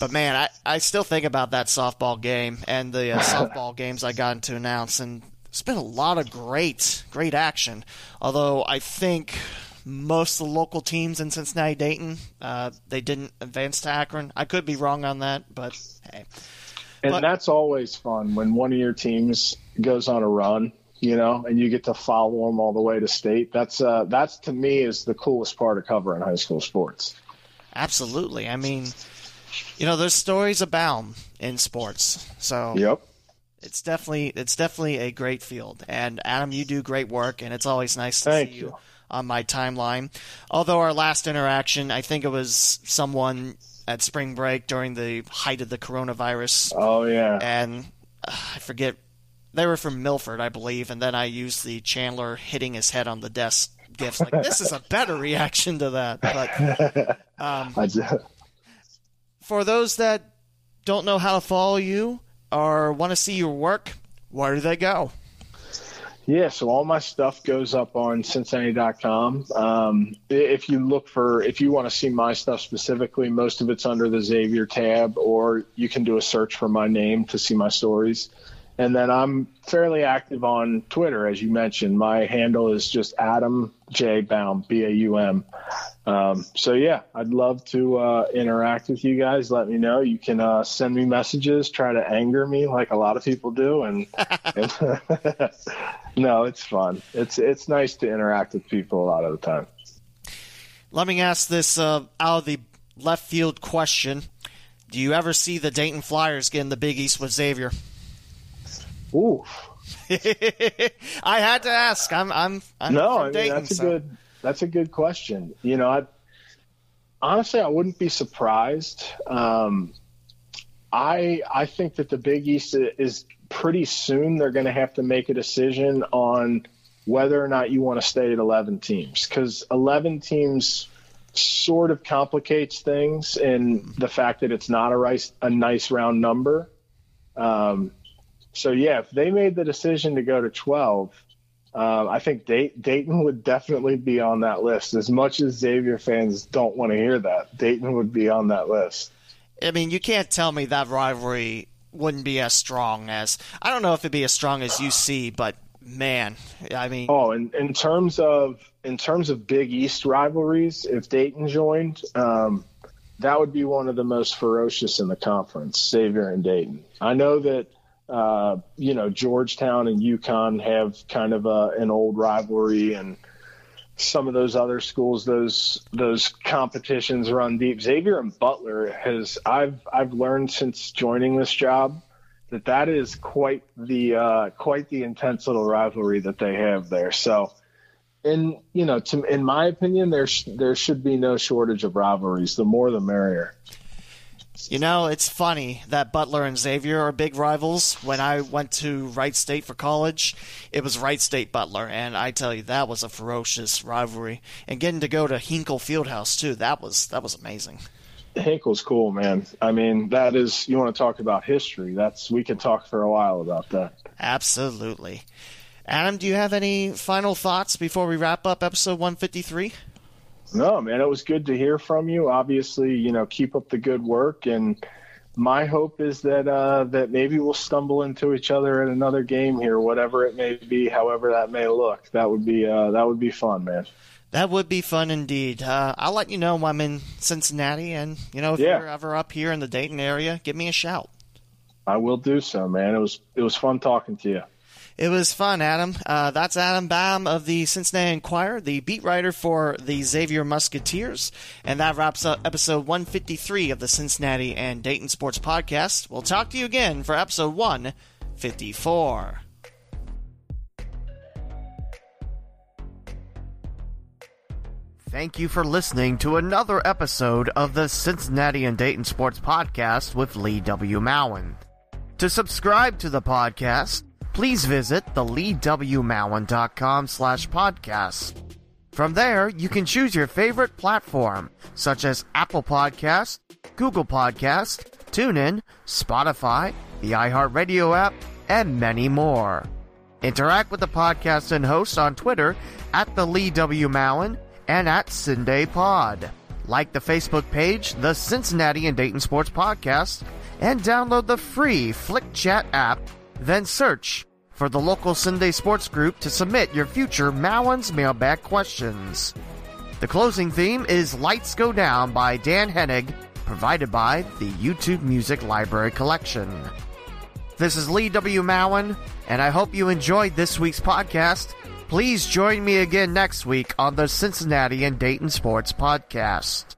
but man, I, I still think about that softball game and the uh, softball games I got to announce, and it's been a lot of great, great action. Although I think most of the local teams in Cincinnati, Dayton, uh, they didn't advance to Akron. I could be wrong on that, but hey, And But- that's always fun when one of your teams goes on a run, you know, and you get to follow them all the way to state. That's uh that's to me is the coolest part of covering high school sports. absolutely. I mean, you know, there's stories abound in sports. So Yep. it's definitely it's definitely a great field. And Adam, you do great work, and it's always nice to Thank see you. you on my timeline. Although our last interaction, I think it was someone at spring break during the height of the coronavirus, Oh yeah. and uh, I forget. They were from Milford, I believe, and then I used the Chandler hitting his head on the desk gifts. Like this is a better reaction to that, but um, for those that don't know how to follow you or want to see your work, where do they go? Yeah, so all my stuff goes up on Cincinnati.com. Um, if you look for, if you want to see my stuff specifically, most of it's under the Xavier tab, or you can do a search for my name to see my stories. And then I'm fairly active on Twitter, as you mentioned. My handle is just Adam J Baum, B A U M. Um, so yeah, I'd love to uh, interact with you guys. Let me know. You can uh, send me messages, try to anger me like a lot of people do, and, and no, it's fun. It's it's nice to interact with people a lot of the time. Let me ask this uh, out of the left field question. Do you ever see the Dayton Flyers get in the Big East with Xavier? Ooh, I had to ask. I'm I'm, I'm no, I mean Dayton, that's a so- good that's a good question. You know, I honestly I wouldn't be surprised. Um, I I think that the Big East is pretty soon they're going to have to make a decision on whether or not you want to stay at 11 teams because 11 teams sort of complicates things in the fact that it's not a nice a nice round number. Um, so yeah, if they made the decision to go to 12, um, I think Day- Dayton would definitely be on that list. As much as Xavier fans don't want to hear that, Dayton would be on that list. I mean, you can't tell me that rivalry wouldn't be as strong as I don't know if it'd be as strong as UC, but man, I mean, Oh, and in terms of in terms of Big East rivalries, if Dayton joined, um, that would be one of the most ferocious in the conference. Xavier and Dayton. I know that uh, you know Georgetown and UConn have kind of a, an old rivalry, and some of those other schools, those those competitions run deep. Xavier and Butler has I've I've learned since joining this job that that is quite the uh, quite the intense little rivalry that they have there. So, in you know, to, in my opinion, there sh- there should be no shortage of rivalries. The more, the merrier. You know, it's funny that Butler and Xavier are big rivals. When I went to Wright State for college, it was Wright State Butler, and I tell you, that was a ferocious rivalry. And getting to go to Hinkle Fieldhouse too, that was that was amazing. Hinkle's cool, man. I mean, that is you want to talk about history. That's we can talk for a while about that. Absolutely. Adam, do you have any final thoughts before we wrap up episode 153? No, man, it was good to hear from you. Obviously, you know, keep up the good work and my hope is that uh, that maybe we'll stumble into each other in another game here, whatever it may be, however that may look. That would be uh, that would be fun, man. That would be fun indeed. Uh, I'll let you know when I'm in Cincinnati, and you know if yeah. you're ever up here in the Dayton area, give me a shout. I will do so, man. It was it was fun talking to you. It was fun, Adam. Uh, that's Adam Baum of the Cincinnati Enquirer, the beat writer for the Xavier Musketeers. And that wraps up episode 153 of the Cincinnati and Dayton Sports Podcast. We'll talk to you again for episode 154. Thank you for listening to another episode of the Cincinnati and Dayton Sports Podcast with Lee W. Mowen. To subscribe to the podcast, please visit theleewmowen.com slash podcast. From there, you can choose your favorite platform, such as Apple Podcast, Google Podcast, TuneIn, Spotify, the iHeartRadio app, and many more. Interact with the podcast and host on Twitter at the Lee W. And at Cinday Pod. Like the Facebook page, the Cincinnati and Dayton Sports Podcast, and download the free Flick Chat app then search for the local Cinday Sports Group to submit your future Mowen's mailbag questions. The closing theme is Lights Go Down by Dan Henig, provided by the YouTube Music Library Collection. This is Lee W. Mowen, and I hope you enjoyed this week's podcast. Please join me again next week on the Cincinnati and Dayton Sports Podcast.